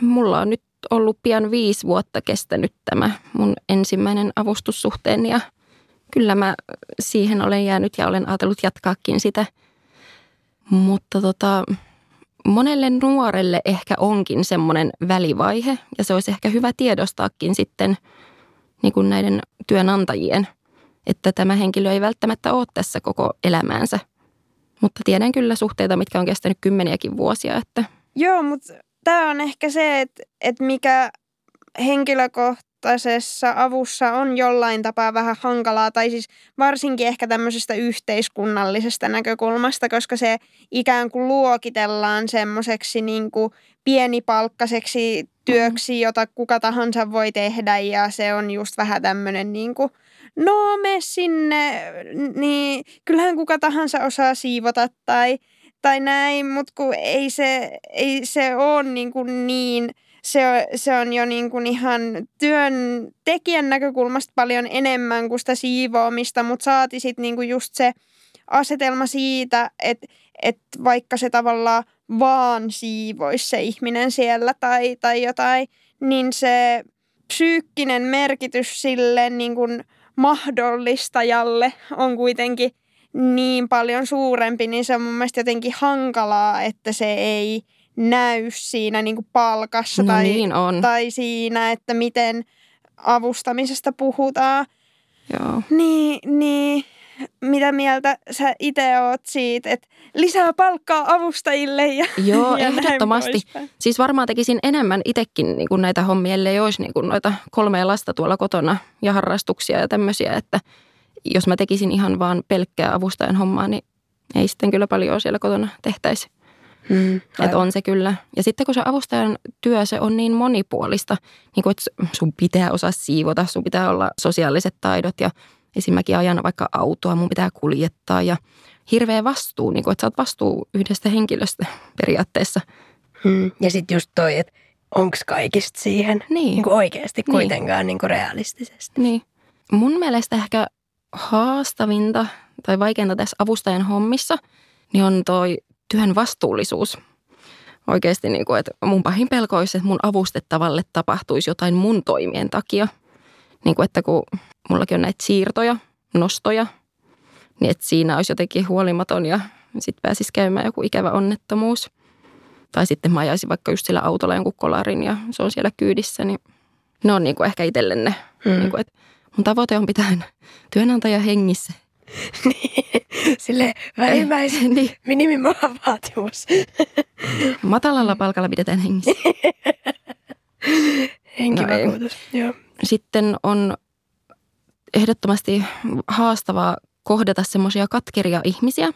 mulla on nyt ollut pian viisi vuotta kestänyt tämä mun ensimmäinen avustussuhteeni ja kyllä mä siihen olen jäänyt ja olen ajatellut jatkaakin sitä. Mutta tota, monelle nuorelle ehkä onkin semmoinen välivaihe ja se olisi ehkä hyvä tiedostaakin sitten niin kuin näiden työnantajien, että tämä henkilö ei välttämättä ole tässä koko elämäänsä. Mutta tiedän kyllä suhteita, mitkä on kestänyt kymmeniäkin vuosia, että Joo, mutta tämä on ehkä se, että, että mikä henkilökohtaisessa avussa on jollain tapaa vähän hankalaa, tai siis varsinkin ehkä tämmöisestä yhteiskunnallisesta näkökulmasta, koska se ikään kuin luokitellaan semmoiseksi niin kuin pienipalkkaiseksi työksi, jota kuka tahansa voi tehdä, ja se on just vähän tämmöinen niin kuin, no me sinne, niin kyllähän kuka tahansa osaa siivota, tai tai näin, mutta kun ei se, ei se ole niin, kuin niin se, se on jo niin kuin ihan työntekijän näkökulmasta paljon enemmän kuin sitä siivoamista, mutta saati sitten niin kuin just se asetelma siitä, että, että vaikka se tavallaan vaan siivoisi se ihminen siellä tai, tai jotain, niin se psyykkinen merkitys sille niin kuin mahdollistajalle on kuitenkin niin paljon suurempi, niin se on mun mielestä jotenkin hankalaa, että se ei näy siinä niin kuin palkassa no tai, niin on. tai siinä, että miten avustamisesta puhutaan. Joo. Niin, niin mitä mieltä sä itse oot siitä, että lisää palkkaa avustajille ja, Joo, ja näin ehdottomasti. poispäin? Siis varmaan tekisin enemmän itsekin niin kuin näitä hommia, ellei olisi niin kuin noita kolmea lasta tuolla kotona ja harrastuksia ja tämmöisiä, että jos mä tekisin ihan vaan pelkkää avustajan hommaa, niin ei sitten kyllä paljon siellä kotona tehtäisi. Mm, Että on se kyllä. Ja sitten kun se avustajan työ, se on niin monipuolista, niin kuin, että sun pitää osaa siivota, sun pitää olla sosiaaliset taidot ja esimerkiksi ajan vaikka autoa, mun pitää kuljettaa ja hirveä vastuu, niin kuin, että sä oot vastuu yhdestä henkilöstä periaatteessa. Mm. Ja sitten just toi, että onko kaikista siihen Niin. niin kuin oikeasti Niin. kuitenkaan niin kuin realistisesti. Niin. Mun mielestä ehkä haastavinta tai vaikeinta tässä avustajan hommissa, niin on toi työn vastuullisuus. Oikeasti, niin kuin, että mun pahin pelko olisi, että mun avustettavalle tapahtuisi jotain mun toimien takia. Niin kuin, että kun mullakin on näitä siirtoja, nostoja, niin että siinä olisi jotenkin huolimaton ja sitten pääsisi käymään joku ikävä onnettomuus. Tai sitten mä ajaisin vaikka just sillä autolla jonkun kolarin ja se on siellä kyydissä, niin ne on niin kuin ehkä itselle ne. Mm. Niin kuin, että mun tavoite on pitää työnantaja hengissä. niin, sille vähimmäis niin. minimimaa vaatimus. Matalalla palkalla pidetään hengissä. Henkivakuutus, no joo. Sitten on ehdottomasti haastavaa kohdata semmoisia katkeria ihmisiä.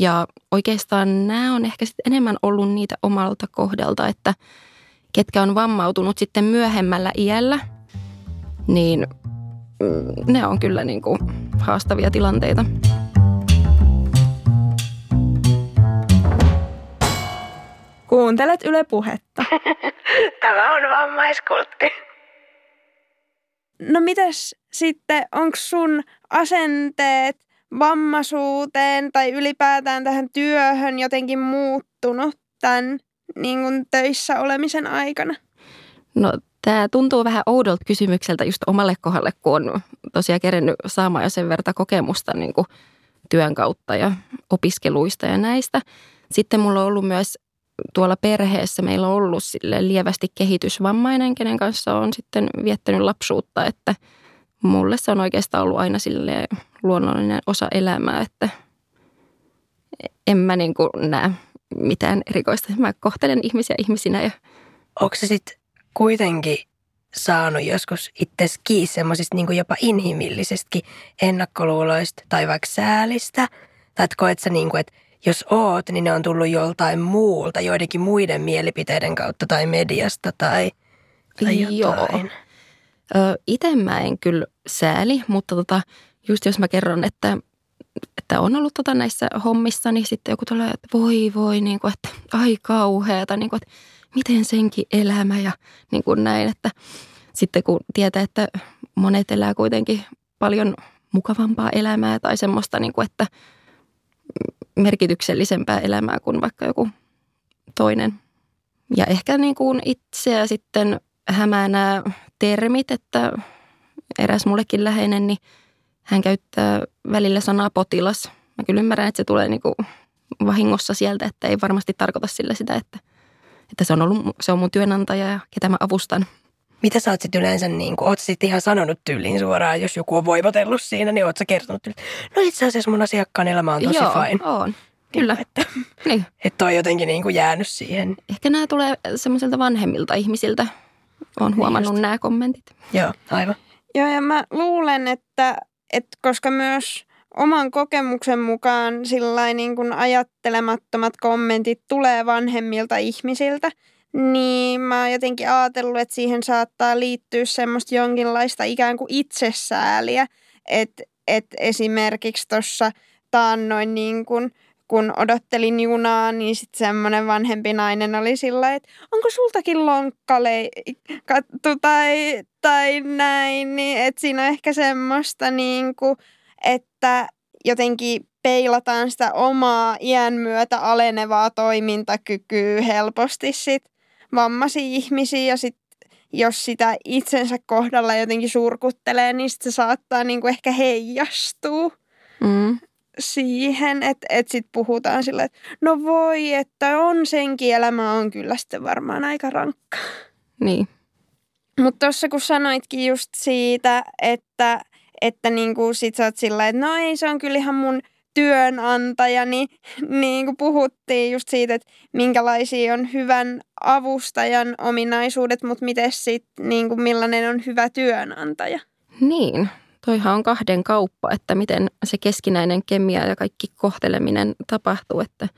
Ja oikeastaan nämä on ehkä sitten enemmän ollut niitä omalta kohdalta, että ketkä on vammautunut sitten myöhemmällä iällä, niin mm, ne on kyllä niin kuin haastavia tilanteita. Kuuntelet Yle Puhetta. Tämä on vammaiskultti. No mitäs sitten, onko sun asenteet vammaisuuteen tai ylipäätään tähän työhön jotenkin muuttunut tämän niin kuin töissä olemisen aikana? No tämä tuntuu vähän oudolta kysymykseltä just omalle kohdalle, kun on tosiaan kerennyt saamaan jo sen verta kokemusta niin kuin työn kautta ja opiskeluista ja näistä. Sitten mulla on ollut myös tuolla perheessä meillä on ollut sille lievästi kehitysvammainen, kenen kanssa on sitten viettänyt lapsuutta, että mulle se on oikeastaan ollut aina sille luonnollinen osa elämää, että en mä niin kuin näe mitään erikoista. Mä kohtelen ihmisiä ihmisinä. Ja... Onko se sitten kuitenkin saanut joskus itse kiinni semmoisista niin jopa inhimillisestikin ennakkoluuloista tai vaikka säälistä? Tai että koet sä niin kuin, että jos oot, niin ne on tullut joltain muulta, joidenkin muiden mielipiteiden kautta tai mediasta tai, tai jotain. Joo. Itse mä en kyllä sääli, mutta tota, just jos mä kerron, että, että on ollut tota näissä hommissa, niin sitten joku tulee, että voi voi, niin kuin, että ai kauheata, niin kuin, että miten senkin elämä ja niin kuin näin. Että sitten kun tietää, että monet elää kuitenkin paljon mukavampaa elämää tai semmoista, niin kuin, että merkityksellisempää elämää kuin vaikka joku toinen. Ja ehkä niin kuin itseä sitten hämää nämä termit, että eräs mullekin läheinen, niin hän käyttää välillä sanaa potilas. Mä kyllä ymmärrän, että se tulee niin kuin vahingossa sieltä, että ei varmasti tarkoita sillä sitä, että, että se, on ollut, se on mun työnantaja ja ketä mä avustan. Mitä sä oot sitten yleensä, niin kun, oot sitten ihan sanonut tyyliin suoraan, jos joku on voivotellut siinä, niin oot sä kertonut tyyliin, no itse asiassa mun asiakkaan elämä on tosi Joo, fine. on. Kyllä. Että, niin. että on jotenkin niin kuin jäänyt siihen. Ehkä nämä tulee semmoisilta vanhemmilta ihmisiltä. Olen huomannut Just. nämä kommentit. Joo, aivan. Joo, ja mä luulen, että, että koska myös oman kokemuksen mukaan sillä niin kuin ajattelemattomat kommentit tulee vanhemmilta ihmisiltä, niin mä oon jotenkin ajatellut, että siihen saattaa liittyä semmoista jonkinlaista ikään kuin itsesääliä, että et esimerkiksi tuossa taannoin niin kuin – kun odottelin junaa, niin sitten semmoinen vanhempi nainen oli sillä että onko sultakin lonkkaleikattu tai, tai näin, niin että siinä on ehkä semmoista niin kuin, että jotenkin peilataan sitä omaa iän myötä alenevaa toimintakykyä helposti sit vammaisia ihmisiä ja sit jos sitä itsensä kohdalla jotenkin surkuttelee, niin sit se saattaa niinku ehkä heijastua. Mm siihen, että et sitten puhutaan sillä, että no voi, että on senkin elämä on kyllä sitten varmaan aika rankka. Niin. Mutta tuossa kun sanoitkin just siitä, että, että niinku sit sä oot sillä, että no ei se on kyllä ihan mun työnantaja, niin, niin kuin puhuttiin just siitä, että minkälaisia on hyvän avustajan ominaisuudet, mutta miten sitten niin kuin millainen on hyvä työnantaja. Niin, toihan on kahden kauppa, että miten se keskinäinen kemia ja kaikki kohteleminen tapahtuu. Että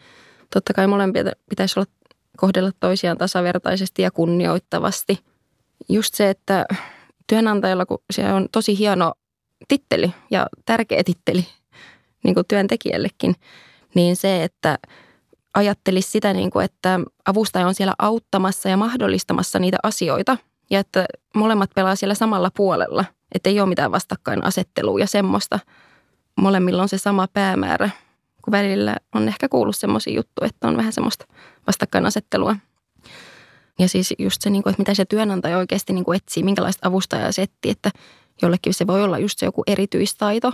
totta kai molempia pitäisi olla kohdella toisiaan tasavertaisesti ja kunnioittavasti. Just se, että työnantajalla, kun se on tosi hieno titteli ja tärkeä titteli niin kuin työntekijällekin, niin se, että ajattelisi sitä, niin kuin, että avustaja on siellä auttamassa ja mahdollistamassa niitä asioita ja että molemmat pelaa siellä samalla puolella – että ei ole mitään vastakkainasettelua ja semmoista. Molemmilla on se sama päämäärä kun välillä on ehkä kuullut semmoisia juttuja, että on vähän semmoista vastakkainasettelua. Ja siis just se, niin kuin, että mitä se työnantaja oikeasti niin kuin etsii, minkälaista avustajaa se etsii, että jollekin se voi olla just se joku erityistaito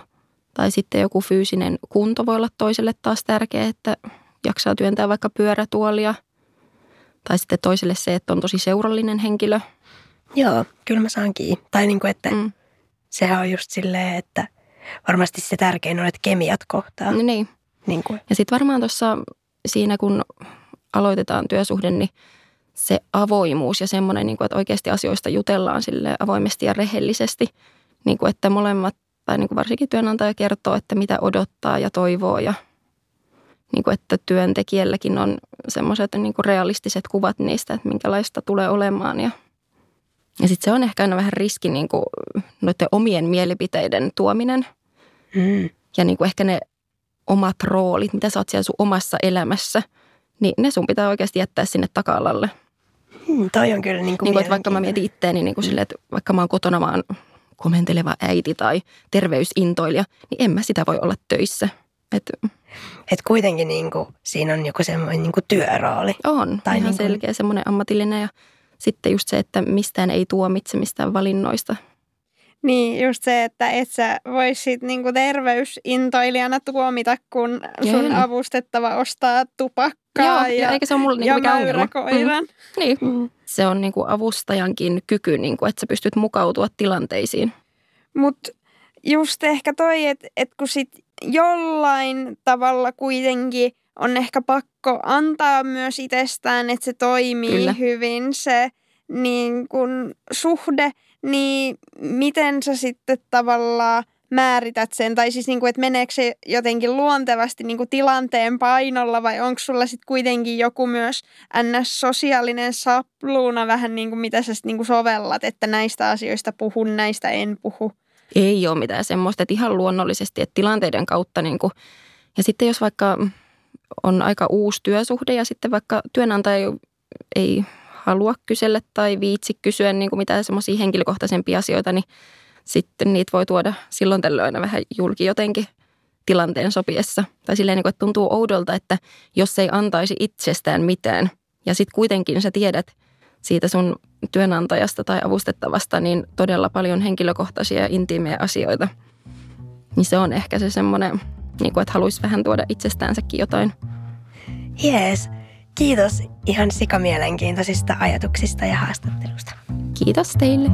tai sitten joku fyysinen kunto voi olla toiselle taas tärkeä, että jaksaa työntää vaikka pyörätuolia. Tai sitten toiselle se, että on tosi seurallinen henkilö. Joo, kyllä mä saan kiinni. Tai niin kuin, että mm. sehän on just silleen, että varmasti se tärkein on, että kemiat kohtaa. No niin. niin kuin. Ja sitten varmaan tuossa siinä, kun aloitetaan työsuhde, niin se avoimuus ja semmoinen, niin kuin, että oikeasti asioista jutellaan sille avoimesti ja rehellisesti, niin kuin, että molemmat, tai niin kuin varsinkin työnantaja kertoo, että mitä odottaa ja toivoo ja niin kuin, että työntekijälläkin on semmoiset niin kuin realistiset kuvat niistä, että minkälaista tulee olemaan ja ja sitten se on ehkä aina vähän riski niin kuin noiden omien mielipiteiden tuominen. Mm. Ja niin kuin ehkä ne omat roolit, mitä sä oot siellä sun omassa elämässä, niin ne sun pitää oikeasti jättää sinne taka-alalle. Hmm, toi on kyllä niin kuin, niin kuin että vaikka mä mietin itteeni niin kuin silleen, että vaikka mä oon kotona, mä oon komenteleva äiti tai terveysintoilija, niin en mä sitä voi olla töissä. Et, et kuitenkin niin kuin, siinä on joku semmoinen niin kuin työrooli. On, tai ihan niin kuin... selkeä semmoinen ammatillinen ja sitten just se, että mistään ei tuomitse mistään valinnoista. Niin, just se, että et sä voisit niinku terveysintoilijana tuomita, kun sun Joo. avustettava ostaa tupakkaa Joo, ja, ja eikä se ole mulle niinku mikään ongelma. Mm. Niin. Mm. Se on niinku avustajankin kyky, niinku, että sä pystyt mukautua tilanteisiin. Mutta just ehkä toi, että et kun sit jollain tavalla kuitenkin on ehkä pakko antaa myös itsestään, että se toimii Kyllä. hyvin se niin kun suhde, niin miten sä sitten tavallaan määrität sen, tai siis niin kuin, että meneekö se jotenkin luontevasti niin kuin tilanteen painolla, vai onko sulla sitten kuitenkin joku myös ns-sosiaalinen sapluuna vähän niin kuin mitä sä sitten niin kuin sovellat, että näistä asioista puhun, näistä en puhu? Ei ole mitään semmoista, että ihan luonnollisesti, että tilanteiden kautta niin kuin, ja sitten jos vaikka on aika uusi työsuhde ja sitten vaikka työnantaja ei halua kysellä tai viitsi kysyä niin kuin mitään semmoisia henkilökohtaisempia asioita, niin sitten niitä voi tuoda silloin tällöin aina vähän julki jotenkin tilanteen sopiessa. Tai silleen, niin kuin, että tuntuu oudolta, että jos ei antaisi itsestään mitään ja sitten kuitenkin sä tiedät siitä sun työnantajasta tai avustettavasta niin todella paljon henkilökohtaisia ja intiimejä asioita. Niin se on ehkä se semmoinen niin kuin, että haluaisi vähän tuoda itsestäänsäkin jotain. Jees. Kiitos ihan sikamielenkiintoisista ajatuksista ja haastattelusta. Kiitos teille.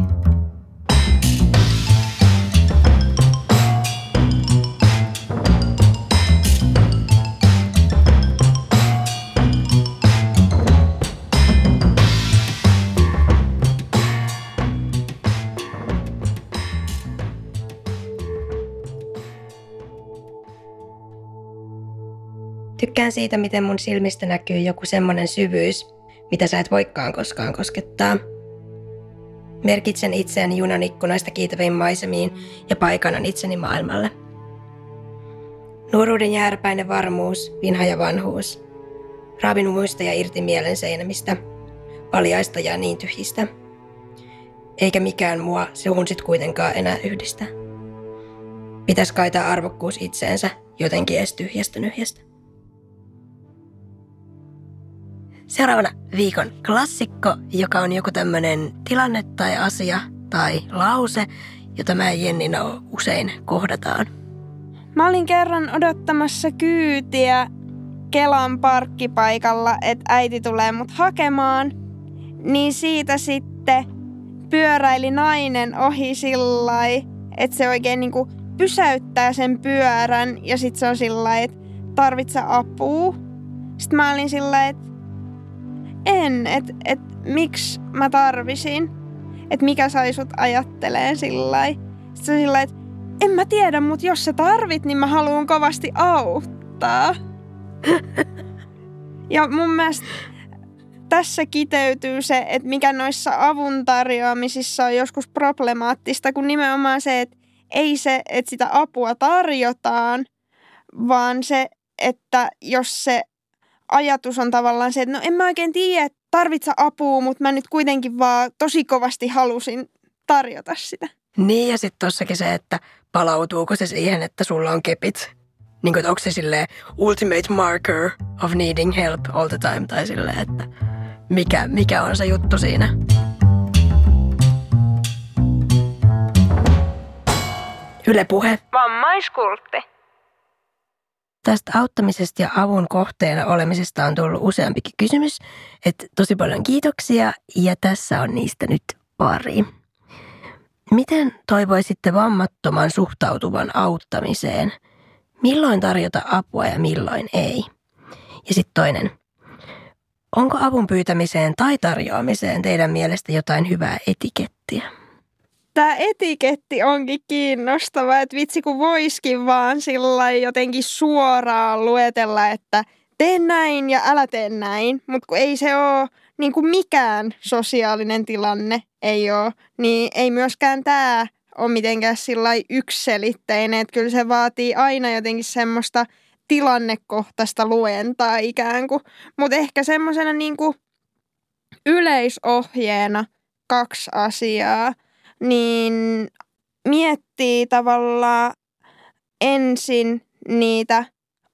Tykkään siitä, miten mun silmistä näkyy joku semmonen syvyys, mitä sä et voikaan koskaan koskettaa. Merkitsen itseäni junan ikkunaista kiitäviin maisemiin ja paikannan itseni maailmalle. Nuoruuden jääräpäinen varmuus, vinha ja vanhuus. Raavin muistoja irti mielen seinämistä, paljaista ja niin tyhjistä. Eikä mikään mua se sit kuitenkaan enää yhdistä. Pitäis kaitaa arvokkuus itseensä jotenkin edes tyhjästä nyhjästä. Seuraavana viikon klassikko, joka on joku tämmöinen tilanne tai asia tai lause, jota mä ja Jennina usein kohdataan. Mä olin kerran odottamassa kyytiä Kelan parkkipaikalla, että äiti tulee mut hakemaan. Niin siitä sitten pyöräili nainen ohi sillä että se oikein niinku pysäyttää sen pyörän ja sitten se on sillä että tarvitse apua. Sitten mä olin sillä että en, että et, miksi mä tarvisin, että mikä sai sut ajatteleen sillä sillä että en mä tiedä, mutta jos sä tarvit, niin mä haluan kovasti auttaa. ja mun mielestä tässä kiteytyy se, että mikä noissa avun tarjoamisissa on joskus problemaattista, kun nimenomaan se, että ei se, että sitä apua tarjotaan, vaan se, että jos se ajatus on tavallaan se, että no en mä oikein tiedä, että tarvitse apua, mutta mä nyt kuitenkin vaan tosi kovasti halusin tarjota sitä. Niin ja sitten tossakin se, että palautuuko se siihen, että sulla on kepit. Niin kuin, onko se silleen ultimate marker of needing help all the time tai silleen, että mikä, mikä on se juttu siinä. Yle Puhe. Vammaiskultti. Tästä auttamisesta ja avun kohteena olemisesta on tullut useampikin kysymys. Että tosi paljon kiitoksia ja tässä on niistä nyt pari. Miten toivoisitte vammattoman suhtautuvan auttamiseen? Milloin tarjota apua ja milloin ei? Ja sitten toinen. Onko avun pyytämiseen tai tarjoamiseen teidän mielestä jotain hyvää etikettiä? Tämä etiketti onkin kiinnostava, että vitsi kun voiskin vaan sillä jotenkin suoraan luetella, että tee näin ja älä tee näin, mutta kun ei se ole niin kuin mikään sosiaalinen tilanne ei ole, niin ei myöskään tämä ole mitenkään sillä ykselitteinen, että kyllä se vaatii aina jotenkin semmoista tilannekohtaista luentaa ikään kuin, mutta ehkä semmoisena niin kuin yleisohjeena kaksi asiaa, niin miettii tavallaan ensin niitä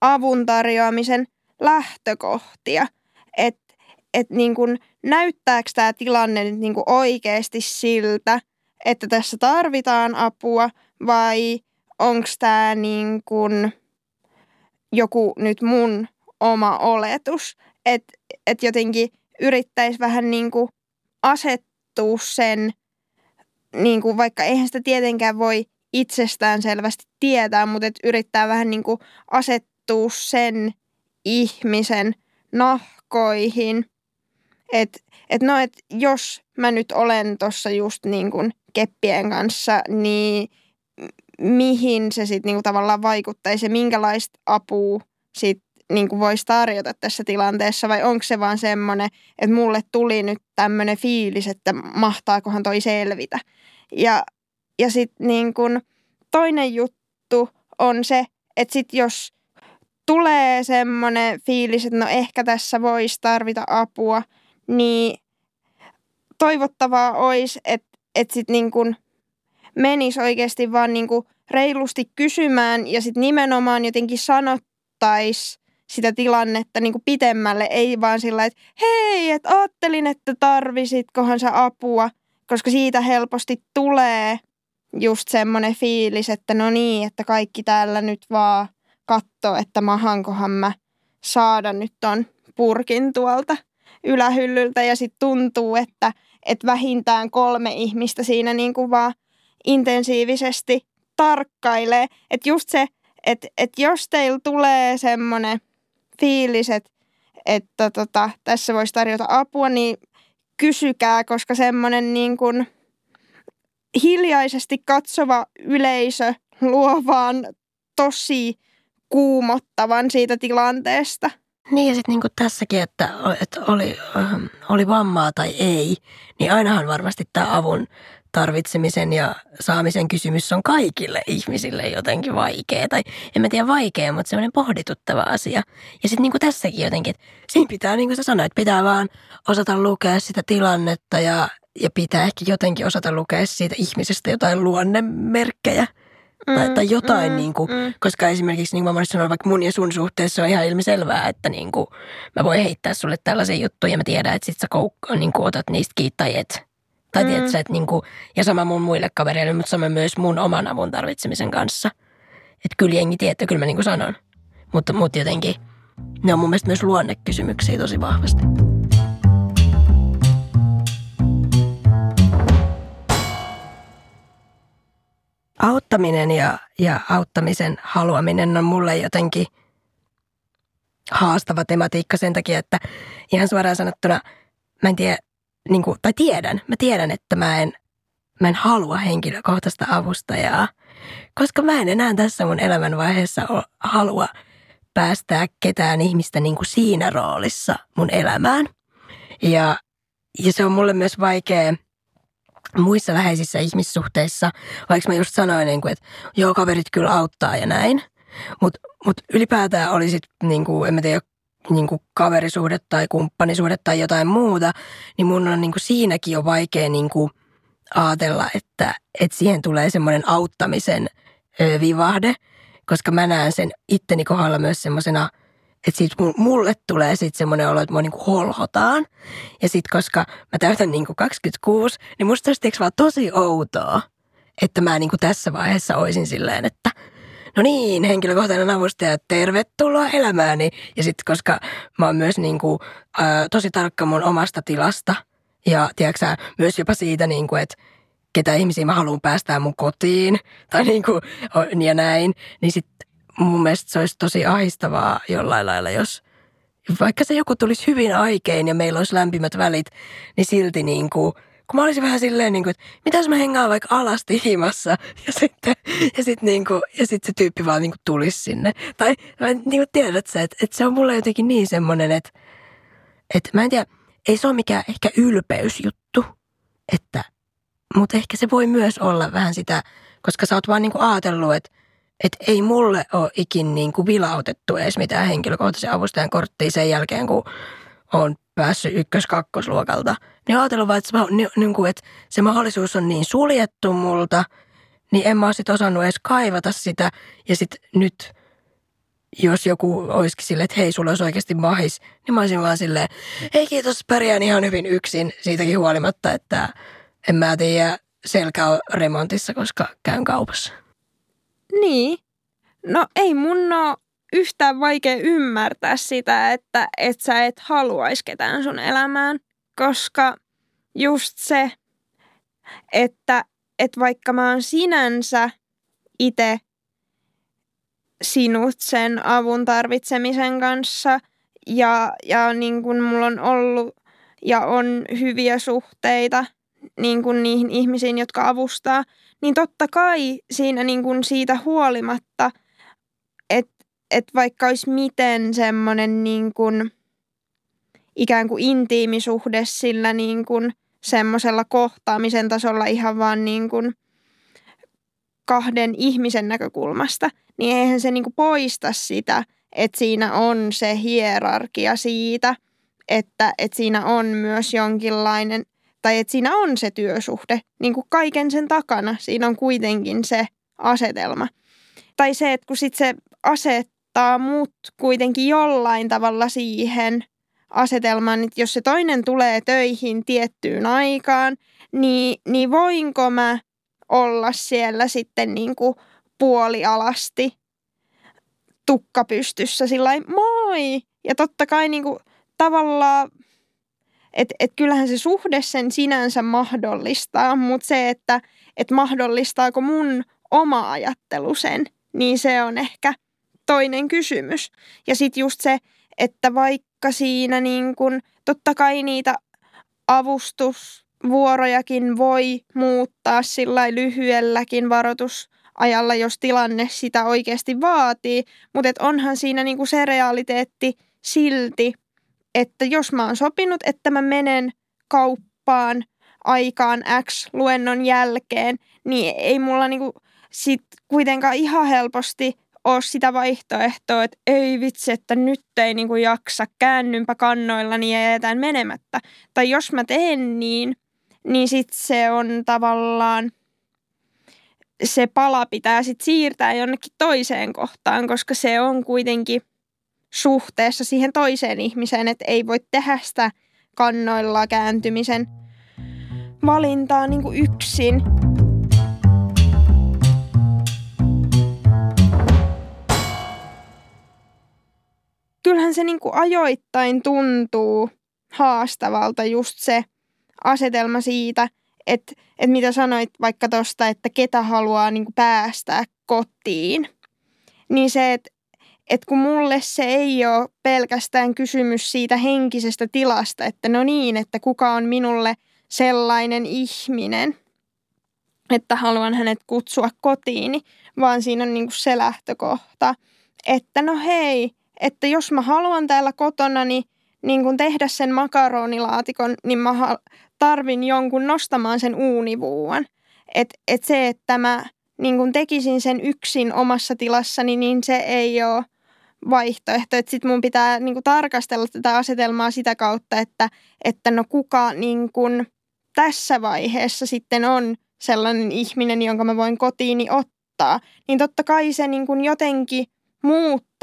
avun tarjoamisen lähtökohtia, että et niin kuin, näyttääkö tämä tilanne nyt niin kuin oikeasti siltä, että tässä tarvitaan apua vai onko tämä niin kuin joku nyt mun oma oletus. Että et jotenkin yrittäisi vähän niin kuin asettua sen, niin kuin vaikka eihän sitä tietenkään voi itsestään selvästi tietää, mutta et yrittää vähän niin kuin asettua sen ihmisen nahkoihin. Että et no, et jos mä nyt olen tuossa just niin kuin keppien kanssa, niin mihin se sitten niinku tavallaan vaikuttaisi ja minkälaista apua sit niinku voisi tarjota tässä tilanteessa vai onko se vaan semmoinen, että mulle tuli nyt tämmöinen fiilis, että mahtaakohan toi selvitä. Ja, ja sitten niinku toinen juttu on se, että sit jos tulee semmoinen fiilis, että no ehkä tässä voisi tarvita apua, niin toivottavaa olisi, että, että sitten niin kuin menisi oikeasti vaan niin kuin reilusti kysymään ja sitten nimenomaan jotenkin sanottaisi sitä tilannetta niin pitemmälle, ei vaan sillä, että hei, että ajattelin, että tarvisitkohan sä apua, koska siitä helposti tulee just semmoinen fiilis, että no niin, että kaikki täällä nyt vaan katsoo, että mahankohan mä saada nyt ton purkin tuolta ylähyllyltä ja sitten tuntuu, että, että vähintään kolme ihmistä siinä niin kuin vaan intensiivisesti tarkkailee. Että just se, että, että jos teillä tulee semmoinen fiilis, että, että tota, tässä voisi tarjota apua, niin kysykää, koska semmoinen niin kuin hiljaisesti katsova yleisö luo vaan tosi kuumottavan siitä tilanteesta. Niin ja sitten niinku tässäkin, että, että oli, ähm, oli vammaa tai ei, niin ainahan varmasti tämä avun tarvitsemisen ja saamisen kysymys on kaikille ihmisille jotenkin vaikea. Tai en mä tiedä vaikea, mutta semmoinen pohdituttava asia. Ja sitten niinku tässäkin jotenkin, että siinä pitää, niin kuin sä sanoit, pitää vaan osata lukea sitä tilannetta ja, ja pitää ehkä jotenkin osata lukea siitä ihmisestä jotain luonnemerkkejä – Mm, tai, tai jotain, mm, niin kuin, mm. koska esimerkiksi niin kuin mä sanoin, vaikka mun ja sun suhteessa on ihan ilmiselvää, että niin kuin, mä voin heittää sulle tällaisia juttuja ja mä tiedän, että sit sä kouk- niin kuin, otat niistä kiinni tai et. Tai mm. tiedät että niin kuin, ja sama mun muille kavereille, mutta sama myös mun oman avun tarvitsemisen kanssa. Että kyllä jengi tietää, kyllä mä niin kuin sanon. Mutta, mutta jotenkin ne on mun mielestä myös luonnekysymyksiä tosi vahvasti. auttaminen ja, ja auttamisen haluaminen on mulle jotenkin haastava tematiikka sen takia, että ihan suoraan sanottuna mä en tiedä, niin kuin, tai tiedän, mä tiedän, että mä en, mä en halua henkilökohtaista avustajaa, koska mä en enää tässä mun elämänvaiheessa halua päästää ketään ihmistä niin kuin siinä roolissa mun elämään. Ja, ja se on mulle myös vaikea muissa läheisissä ihmissuhteissa, vaikka mä just sanoin, niin kuin, että joo, kaverit kyllä auttaa ja näin. Mutta mut ylipäätään oli sitten, niin kuin, en mä tiedä, niin kuin kaverisuhde tai kumppanisuhde tai jotain muuta, niin mun on niin kuin siinäkin jo vaikea niin kuin ajatella, että, että siihen tulee semmoinen auttamisen vivahde, koska mä näen sen itteni kohdalla myös semmoisena, että siitä mulle tulee sitten semmoinen olo, että mua niinku holhotaan. Ja sitten koska mä täytän niinku 26, niin musta olisi vaan tosi outoa, että mä niinku tässä vaiheessa olisin silleen, että no niin, henkilökohtainen avustaja, tervetuloa elämääni. Ja sitten koska mä oon myös niinku, ä, tosi tarkka mun omasta tilasta. Ja tiedätkö myös jopa siitä, niinku, että ketä ihmisiä mä haluan päästää mun kotiin. Tai niin kuin, ja näin, niin sitten mun mielestä se olisi tosi ahistavaa jollain lailla, jos vaikka se joku tulisi hyvin aikein ja meillä olisi lämpimät välit, niin silti niin kuin, kun mä olisin vähän silleen, niin kuin, että mitä jos mä hengaan vaikka alasti himassa ja sitten, ja sitten niin kuin, ja sitten se tyyppi vaan niin kuin tulisi sinne. Tai mä niin kuin tiedät sä, että, että se on mulle jotenkin niin semmoinen, että, että mä en tiedä, ei se ole mikään ehkä ylpeysjuttu, että mutta ehkä se voi myös olla vähän sitä, koska sä oot vaan niinku ajatellut, että et ei mulle ole ikin niinku vilautettu edes mitään henkilökohtaisen avustajan korttia sen jälkeen, kun on päässyt ykkös-kakkosluokalta. Niin ajatellut vaan, että se, niinku, että se mahdollisuus on niin suljettu multa, niin en mä sit osannut edes kaivata sitä. Ja sitten nyt, jos joku olisikin silleen, että hei, sulla olisi oikeasti mahis, niin mä olisin vaan silleen, hei kiitos, pärjään ihan hyvin yksin siitäkin huolimatta, että en mä tiedä, selkä on remontissa, koska käyn kaupassa. Niin. No ei mun ole yhtään vaikea ymmärtää sitä, että et sä et haluaisi ketään sun elämään, koska just se, että et vaikka mä oon sinänsä itse sinut sen avun tarvitsemisen kanssa ja, ja niin kuin mulla on ollut ja on hyviä suhteita niin kuin niihin ihmisiin, jotka avustaa, niin totta kai siinä niin kuin siitä huolimatta, että et vaikka olisi miten semmoinen niin kuin ikään kuin intiimisuhde sillä niin kuin semmoisella kohtaamisen tasolla ihan vaan niin kuin kahden ihmisen näkökulmasta, niin eihän se niin kuin poista sitä, että siinä on se hierarkia siitä, että, että siinä on myös jonkinlainen tai että siinä on se työsuhde, niin kuin kaiken sen takana, siinä on kuitenkin se asetelma. Tai se, että kun sit se asettaa mut kuitenkin jollain tavalla siihen asetelmaan, että jos se toinen tulee töihin tiettyyn aikaan, niin, niin voinko mä olla siellä sitten niin kuin puolialasti tukka pystyssä sillä moi. Ja totta kai niin kuin, tavallaan että et kyllähän se suhde sen sinänsä mahdollistaa, mutta se, että et mahdollistaako mun oma ajattelu sen, niin se on ehkä toinen kysymys. Ja sitten just se, että vaikka siinä niin kun, totta kai niitä avustusvuorojakin voi muuttaa sillä lyhyelläkin varoitusajalla, jos tilanne sitä oikeasti vaatii, mutta onhan siinä niin kuin se realiteetti silti, että jos mä oon sopinut, että mä menen kauppaan aikaan X luennon jälkeen, niin ei mulla niinku sit kuitenkaan ihan helposti ole sitä vaihtoehtoa, että ei vitsi, että nyt ei niinku jaksa, käännynpä kannoillani ja jätän menemättä. Tai jos mä teen niin, niin sit se on tavallaan, se pala pitää sit siirtää jonnekin toiseen kohtaan, koska se on kuitenkin – suhteessa siihen toiseen ihmiseen, että ei voi tehdä sitä kannoilla kääntymisen valintaa niin kuin yksin. Kyllähän se niin kuin ajoittain tuntuu haastavalta just se asetelma siitä, että, että mitä sanoit vaikka tuosta, että ketä haluaa niin kuin päästää kotiin. Niin se, että että kun mulle se ei ole pelkästään kysymys siitä henkisestä tilasta, että no niin, että kuka on minulle sellainen ihminen, että haluan hänet kutsua kotiini, vaan siinä on niin kuin se lähtökohta, että no hei, että jos mä haluan täällä kotona niin, niin kuin tehdä sen makaronilaatikon, niin mä tarvin jonkun nostamaan sen uunivuuan. Että et se, että mä niin kuin tekisin sen yksin omassa tilassani, niin se ei ole vaihtoehto. Että mun pitää niin kuin, tarkastella tätä asetelmaa sitä kautta, että, että no kuka niin kuin, tässä vaiheessa sitten on sellainen ihminen, jonka mä voin kotiini ottaa. niin totta kai se niin kuin jotenkin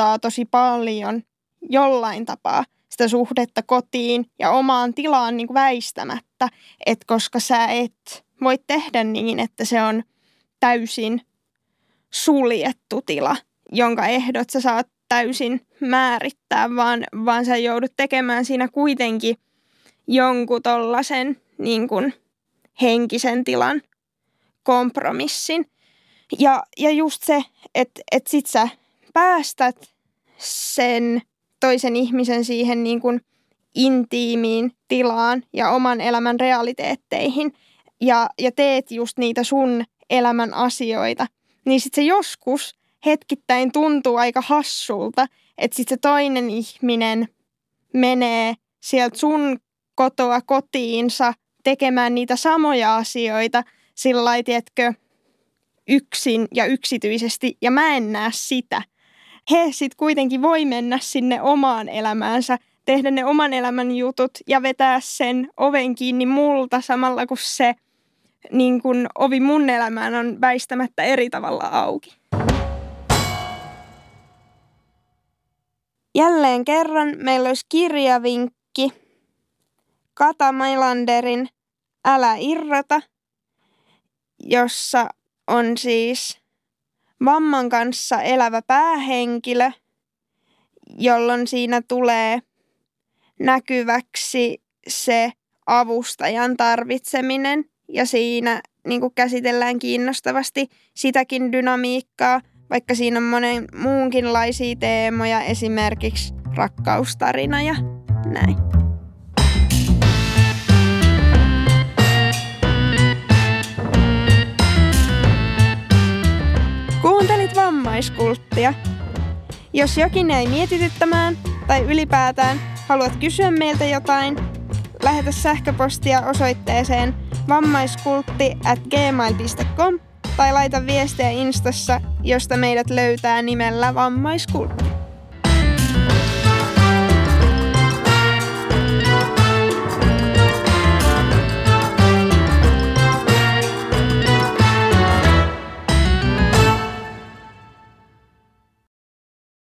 muuttaa tosi paljon jollain tapaa sitä suhdetta kotiin ja omaan tilaan niin kuin väistämättä, että koska sä et voi tehdä niin, että se on täysin suljettu tila, jonka ehdot sä saat täysin määrittää, vaan, vaan sä joudut tekemään siinä kuitenkin jonkun tollasen niin kuin henkisen tilan kompromissin. Ja, ja just se, että et sit sä päästät sen toisen ihmisen siihen niin kuin intiimiin tilaan ja oman elämän realiteetteihin. Ja, ja teet just niitä sun elämän asioita, niin sitten se joskus hetkittäin tuntuu aika hassulta, että sitten se toinen ihminen menee sieltä sun kotoa kotiinsa tekemään niitä samoja asioita sillä tiedätkö, yksin ja yksityisesti, ja mä en näe sitä. He sitten kuitenkin voi mennä sinne omaan elämäänsä, tehdä ne oman elämän jutut ja vetää sen oven kiinni multa samalla kun se niin kun ovi mun elämään on väistämättä eri tavalla auki. Jälleen kerran meillä olisi kirjavinkki Kata Mailanderin Älä irrota, jossa on siis vamman kanssa elävä päähenkilö, jolloin siinä tulee näkyväksi se avustajan tarvitseminen ja siinä niin kuin käsitellään kiinnostavasti sitäkin dynamiikkaa, vaikka siinä on monen muunkinlaisia teemoja, esimerkiksi rakkaustarina ja näin. Kuuntelit vammaiskulttia. Jos jokin ei mietityttämään tai ylipäätään haluat kysyä meiltä jotain, lähetä sähköpostia osoitteeseen vammaiskultti at gmail.com tai laita viestiä Instassa, josta meidät löytää nimellä vammaiskultti.